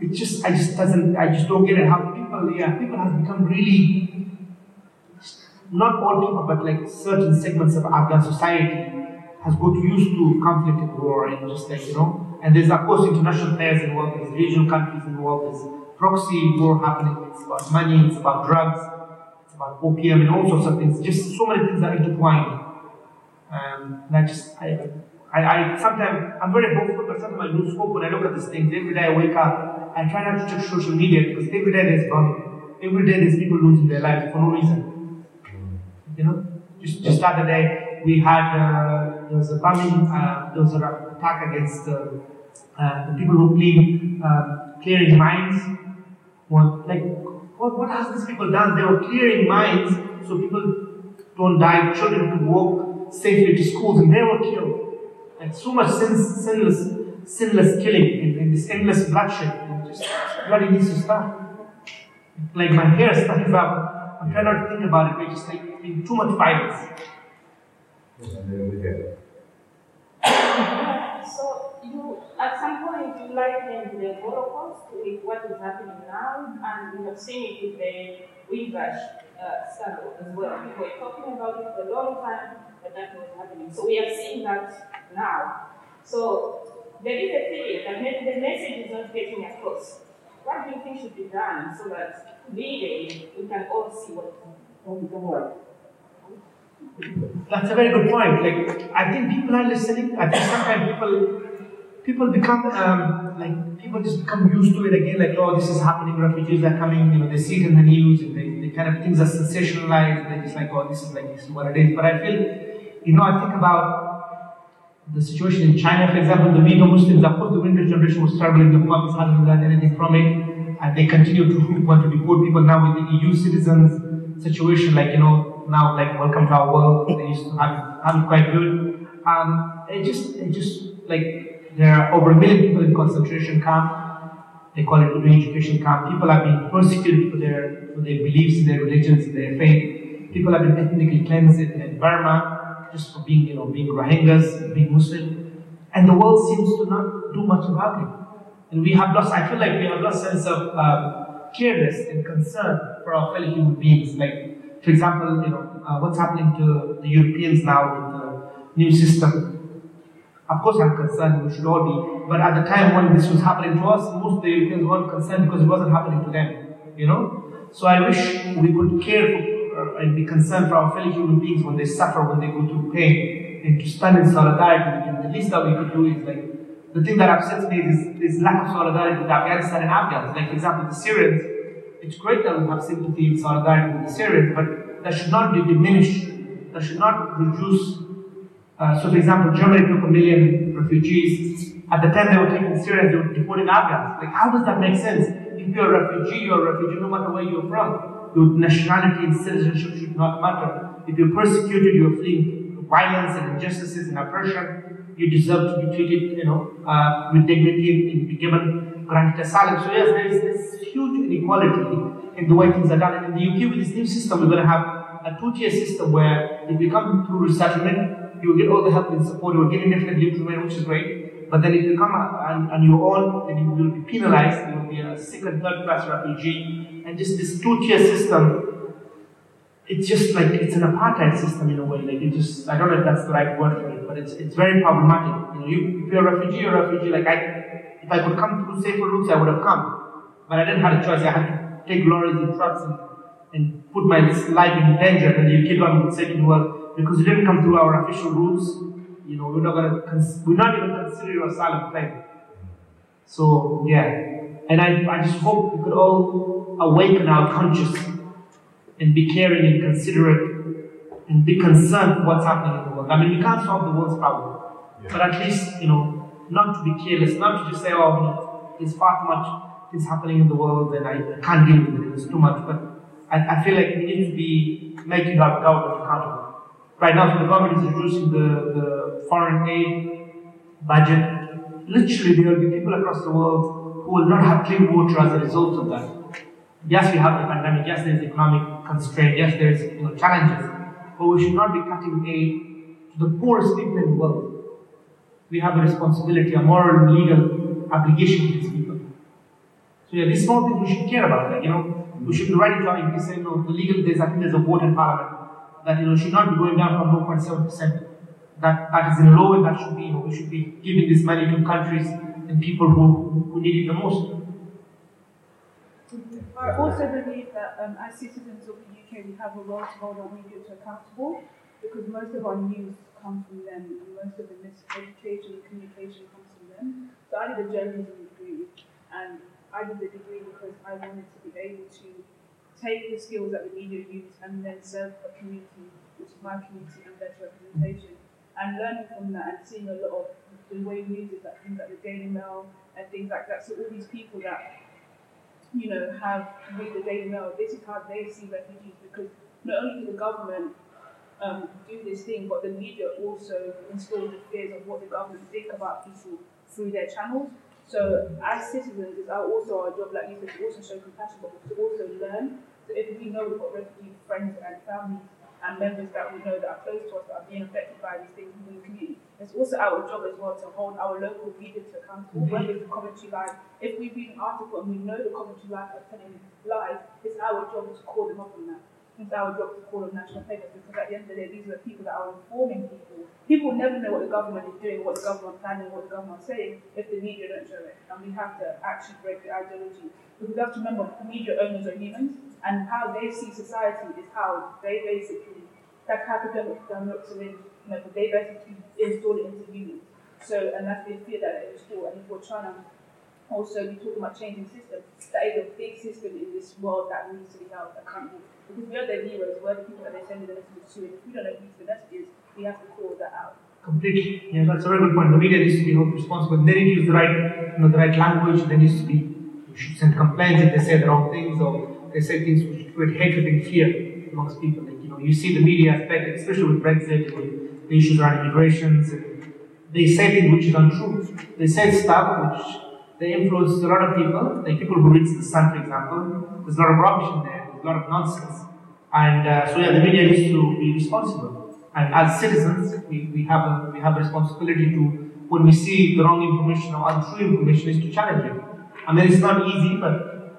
It just I just doesn't I just don't get it how people yeah people have become really not all people but like certain segments of Afghan society has got used to conflict and war and just like you know and there's of course international players involved there's regional countries involved there's proxy war happening it's about money it's about drugs it's about opium and all sorts of things just so many things are intertwined um, and I just, I, I, I sometimes, I'm very hopeful, but sometimes I lose hope when I look at these things. Every day I wake up, I try not to check social media because every day there's bombing. Every day there's people losing their lives for no reason. You know? Just, just the other day, we had, uh, there was a bombing, uh, there was an attack against uh, uh, the people who clean, uh, clearing mines. What, like, what, what has these people done? They were clearing mines so people don't die, children could walk safely to schools, and they were killed. And so much sin, sinless, sinless killing and, and this endless bloodshed. And just bloody needs to stop. Like my hair stands up. I'm trying not to think about it, but just like too much violence. so you, at some point, you likened the Holocaust with what is happening now, and we have seen it with the Windrush uh, scandal as well. We were talking about it for a long time, but that was happening. So we are seeing that now. So there is a feeling that maybe the message is not getting across. What do you think should be done so that legally we can all see what we can work? That's a very good point. Like I think people are listening. I think sometimes people people become um, like people just become used to it again. Like, oh, this is happening. Refugees are coming. You know, they see it in the news, and they, they kind of things are sensationalized. They're just like, oh, this is like this is what it is. But I feel, you know, I think about the situation in China, for example, the Uyghur Muslims, of course, the Uyghur generation was struggling. The Home Office hasn't learned anything from it, and they continue to want to be deport people now with the EU citizens situation. Like, you know, now like welcome to our world. They used to have, quite good. Um, it just, it just like there are over a million people in concentration camp. They call it re-education camp. People are being persecuted for their for their beliefs, their religions, their faith. People have been ethnically cleansed in Burma just for being, you know, being Rohingyas, being Muslim, and the world seems to not do much about it. And we have lost. I feel like we have lost sense of um, careness and concern for our fellow human beings. Like, for example, you know, uh, what's happening to the Europeans now with the new system of course, I'm concerned, we should all be. But at the time when this was happening to us, most of the Europeans weren't concerned because it wasn't happening to them. You know? So I wish we could care for uh, and be concerned for our fellow human beings when they suffer, when they go through pain, and to stand in solidarity. And the least that we could do is like, the thing that upsets me is this lack of solidarity with Afghanistan and Afghans. Like, for example, the Syrians, it's great that we have sympathy and solidarity with the Syrians, but that should not be diminished, that should not reduce uh, so, for example, Germany took a million refugees. At the time they were taking Syrians, they were deporting Afghans. Like, how does that make sense? If you're a refugee, you're a refugee no matter where you're from. Your nationality and citizenship should not matter. If you're persecuted, you're fleeing violence and injustices and oppression, you deserve to be treated, you know, uh, with dignity and be given granted asylum. So yes, there is this huge inequality in the way things are done. And in the UK, with this new system, we're going to have a two-tier system where if you come through resettlement, you will get all the help and support, you will get indefinite leave remain, which is great. But then if you come on, on your own, then you will be penalized, you will be a second, third class refugee. And just this two tier system, it's just like it's an apartheid system in a way. Like it just I don't know if that's the right word for it, but it's it's very problematic. You know, you, if you're a refugee, you're a refugee. Like I if I could come through safer routes, I would have come. But I didn't have a choice. I had to take lorries and trucks and, and put my life in danger. And the UK government said, well, because you didn't come through our official rules, you know, we're not gonna cons- we're not even consider your asylum claim. So yeah, and I, I just hope we could all awaken our conscience and be caring and considerate and be concerned for what's happening in the world. I mean, we can't solve the world's problem, yeah. but at least you know, not to be careless, not to just say, oh, you know, there's far too much is happening in the world and I, I can't deal with it. It's too much. But I, I feel like we need to be making our government accountable. Right now, the government is reducing the, the foreign aid budget. Literally, there will be people across the world who will not have clean water as a result of that. Yes, we have the pandemic. Yes, there is economic constraint. Yes, there is you know, challenges. But we should not be cutting aid to the poorest people in the world. We have a responsibility, a moral and legal obligation to these people. So yeah, these small things we should care about. Like, you know, we should be writing to our MP saying, no, the legal, I think there's a vote in Parliament that you know should not be going down from 0.7%. That that is in low and that should be, you know, we should be giving this money to countries and people who, who need it the most. I also believe that um, as citizens of the UK, we have a role to hold our media to accountable because most of our news comes from them and most of the miseducation and communication comes from them. So I did a journalism degree and I did the degree because I wanted to be able to take the skills that the media use and then serve a community, which is my community and better representation. And learning from that and seeing a lot of the way is like things like the Daily Mail and things like that. So all these people that you know have read the Daily Mail, this is how they see refugees because not only does the government um, do this thing, but the media also instills the fears of what the government think about people through their channels. So as citizens, it's our, also our job, like you said, to also show compassion, but to also learn. So if we know we've got refugee friends and families and members that we know that are close to us that are being affected by these things in the community, it's also our job as well to hold our local to accountable, mm-hmm. whether it's the Coventry Live. If we read an article and we know the Coventry Live are telling lies, it's our job to call them up on that it's our job to call on national papers because at the end of the day, these are the people that are informing people. People never know what the government is doing, what the government is planning, what the government is saying if the media don't show it. And we have to actually break the ideology. Because we have to remember media owners are humans and how they see society is how they basically, that capital democracy, you know, they basically install it into humans. So, and that's been feared that it was for. And if we're trying to also be talking about changing systems, that is a big system in this world that needs to be held accountable. Because we are the heroes, we're the people that they send the messages to, and if we don't agree to the messages, we have to call that out. Completely. Yeah, that's a very good point. The media needs to be held responsible. They need to use the right, you know, the right language. There needs to be, you should send complaints if they say the wrong things or they say things which create hatred and fear amongst people. Like, you know, you see the media aspect, especially with Brexit, with the issues around immigrations. And they say things which is untrue. They say stuff which they influence a lot of people. Like people who read the Sun, for example. There's a lot of rubbish in there. A lot of nonsense. And uh, so yeah, the media needs to be responsible. And as citizens, we, we have a we have a responsibility to when we see the wrong information or untrue information is to challenge it. I mean it's not easy, but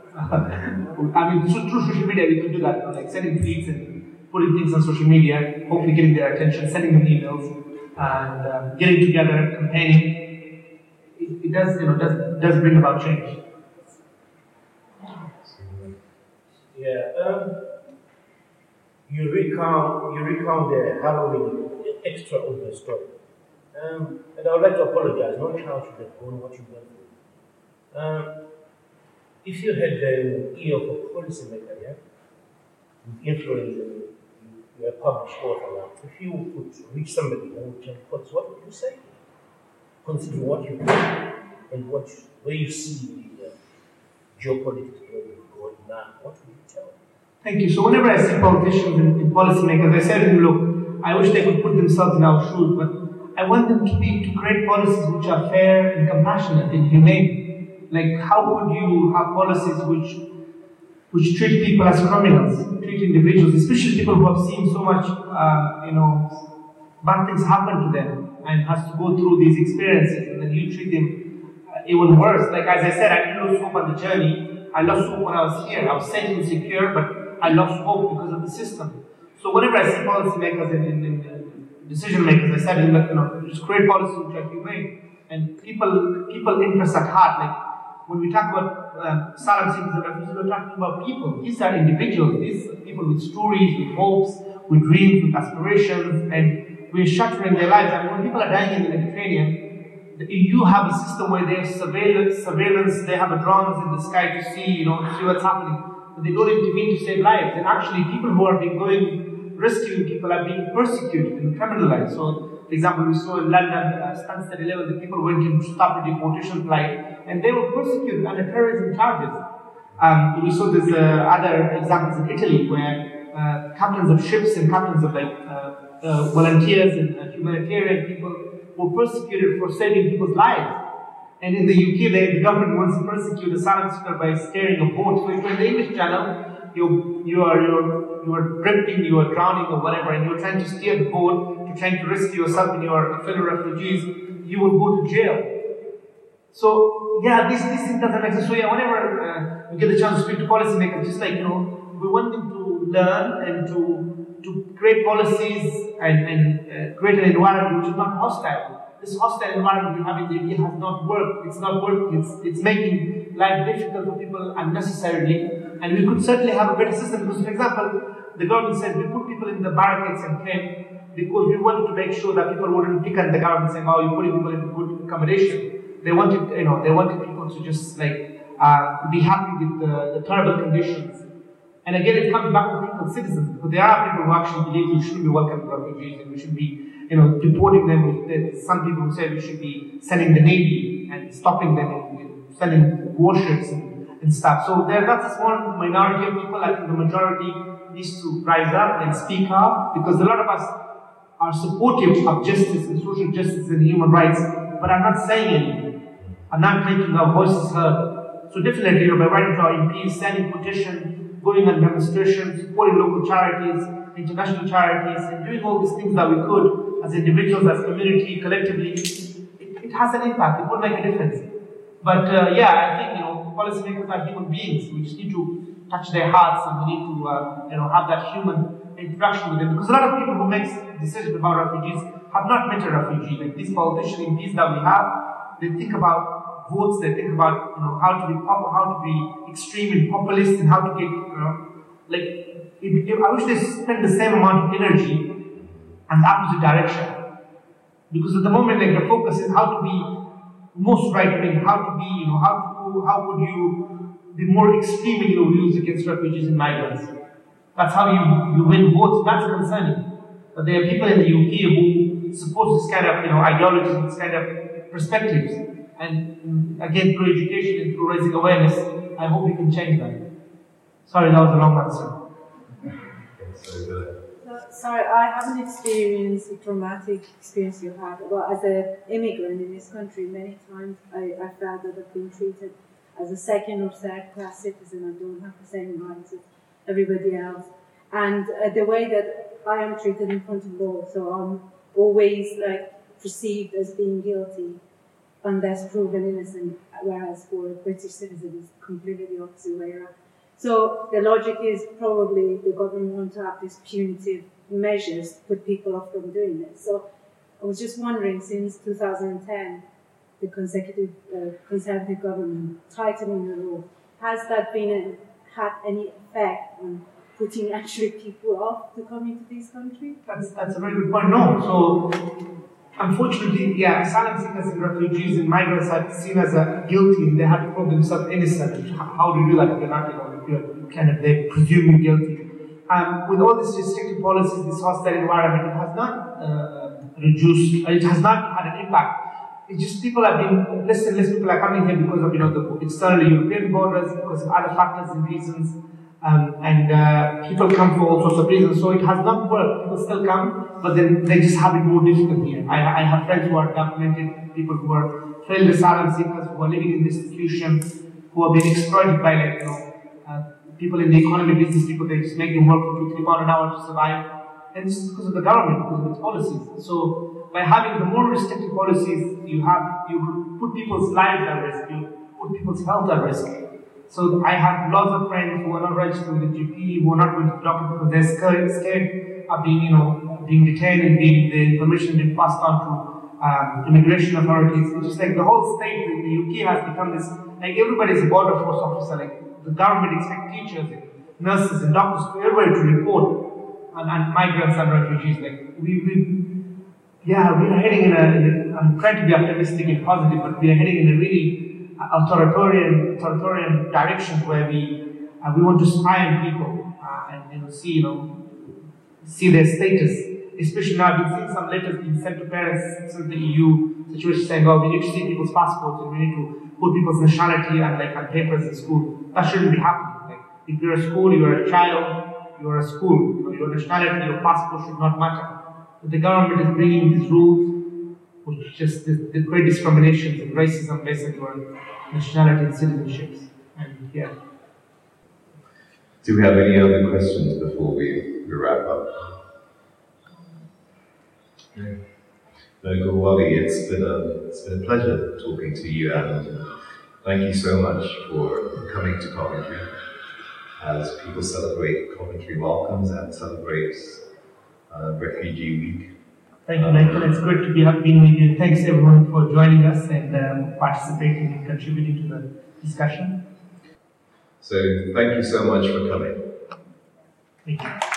[laughs] I mean through, through social media we can do that, you know, like sending tweets and putting things on social media, hopefully getting their attention, sending them emails, and um, getting together, campaigning. It, it does you know does does bring about change. Yeah. Um, you recount you recount the Halloween extraordinary story. Um, and I would like to apologize, not how you have gone, what you went through. Um, if you had the ear of a policymaker, yeah, with influence and you are published author now, if you could reach somebody who would tell policy, what would you say? Consider what you do and what where you see the uh, geopolitics going now, what would you? Thank you. So whenever I see politicians and, and policymakers, I say to them, look, I wish they could put themselves in our shoes, but I want them to be to create policies which are fair and compassionate and humane. Like how could you have policies which which treat people as criminals, treat individuals, especially people who have seen so much, uh, you know, bad things happen to them and has to go through these experiences, and then you treat them even worse. Like as I said, I didn't lose hope on the journey. I lost hope when I was here. I was safe and secure, but I lost hope because of the system. So whenever I see policymakers and, and, and decision makers, I said, you know, just create policies which are humane and people people interests at heart. Like when we talk about uh, seekers and refugees, we're talking about people. These are individuals. These are people with stories, with hopes, with dreams, with aspirations, and we're shattering their lives. I mean, when people are dying in the Mediterranean, you have a system where they have surveillance, surveillance, they have drones in the sky to see, you know, see what's happening. But they don't intervene to save lives. And actually, people who are being going rescuing people are being persecuted and criminalized. So, for example, we saw in London, uh, Stansted 11, the people went in to stop the deportation flight, and they were persecuted under terrorism charges. Um, we saw there's uh, other examples in Italy where uh, captains of ships and captains of like uh, uh, volunteers and uh, humanitarian people were persecuted for saving people's lives. And in the UK, the, government wants to persecute asylum seeker by steering a boat. So if you're in the English Channel, you you are you're you are drifting, you are drowning or whatever, and you're trying to steer the boat to trying to rescue yourself and your fellow refugees, you will go to jail. So yeah, this this thing doesn't exist. So yeah, whenever uh, we get the chance to speak to policymakers, just like you know, we want them to learn and to to create policies and, and uh, create an environment which is not hostile. This hostile environment we have in India has not worked. It's not working. It's, it's making life difficult for people unnecessarily. And we could certainly have a better system because, for example, the government said we put people in the barricades and camp because we wanted to make sure that people wouldn't pick on the government saying, "Oh, you're putting people in good accommodation." They wanted, you know, they wanted people to just like uh, be happy with the, the terrible conditions. And again, it comes back to people, citizens, because there are people who actually believe we shouldn't be welcoming refugees and we should be, you know, deporting them. Some people who say we should be sending the navy and stopping them and sending warships and, and stuff. So there, that's a small minority of people. I think the majority needs to rise up and speak up because a lot of us are supportive of justice and social justice and human rights, but are not saying anything, are not making our voices heard. So definitely, you know, by writing to our MPs, sending petition, going on demonstrations, supporting local charities, international charities, and doing all these things that we could as individuals, as community, collectively, it, it has an impact. It will make a difference. But uh, yeah, I think you know, policymakers are human beings. We just need to touch their hearts, and we need to uh, you know have that human interaction with them. Because a lot of people who make decisions about refugees have not met a refugee. Like these politicians MPs that we have, they think about votes. They think about you know how to be pop- how to be extreme and populist, and how to get you know like. If, if I wish they spent the same amount of energy and the opposite direction. Because at the moment, like the focus is how to be most right wing, how to be, you know, how to, how could you be more extreme in your views against refugees and migrants. That's how you, you win votes. That's concerning. But there are people in the UK who support this kind of, you know, ideologies, this kind of perspectives. And again, through education and through raising awareness, I hope we can change that. Sorry, that was a long answer. So good. Sorry, I haven't experienced the traumatic experience you had. Well, as an immigrant in this country, many times I, I felt that I've been treated as a second or third class citizen. I don't have the same rights as everybody else. And uh, the way that I am treated in front of law, so I'm always like perceived as being guilty unless proven innocent, whereas for a British citizen it's completely the opposite way around. So the logic is probably the government want to have these punitive measures to put people off from doing this. So I was just wondering, since 2010, the consecutive uh, conservative government tightening the law, has that been a, had any effect on putting [laughs] actually people off to come into this country? That's, that's a very good point. No, so unfortunately, yeah, asylum seekers and refugees and migrants are seen as a guilty and they have to prove themselves innocent. How do you do that if you're not, you know, if you're kind of, they presume you guilty. Um, with all these restrictive policies, this hostile environment, it has not uh, reduced, it has not had an impact. It's just people have been, less and less people are coming here because of, you know, the external European borders, because of other factors and reasons. Um, and uh, people come for all sorts of reasons. So it has not worked. People still come, but then they just have it more difficult here. I, I have friends who are documented, people who are failed asylum seekers, who are living in institutions, who are being exploited by like, you know, uh, people in the economy, business people, they just make them work for two, three pounds an hour to survive. And this is because of the government, because of its policies. So by having the more restrictive policies, you have you put people's lives at risk, you put people's health at risk. So I have lots of friends who are not registered with the GP, who are not going to the doctor because they're scared, scared of being, you know, being detained and being the information being passed on to um, immigration authorities. It's just like the whole state, the, the UK has become this, like everybody's a border force officer, like the government expects teachers, and nurses and doctors, everybody to report And, on migrants and refugees. Like we, we yeah, we are heading in a, in a, I'm trying to be optimistic and positive, but we are heading in a really authoritarian, authoritarian direction where we uh, we want to spy on people uh, and you know, see you know see their status. Especially now, I've been seeing some letters being sent to parents since the EU situation saying, "Oh, we need to see people's passports and we need to put people's nationality and like on papers in school." That shouldn't be happening. Like if you're a school, you're a child, you're a school. You know, your nationality, your passport should not matter. But the government is bringing these rules just the, the great discriminations and racism basically on nationality and citizenships. And yeah. Do we have any other questions before we, we wrap up? No, no it's been a it's been a pleasure talking to you and thank you so much for coming to Coventry as people celebrate Coventry welcomes and celebrate uh, Refugee Week. Thank you, Michael. It's good to be being with you. Thanks everyone for joining us and um, participating and contributing to the discussion. So thank you so much for coming. Thank you.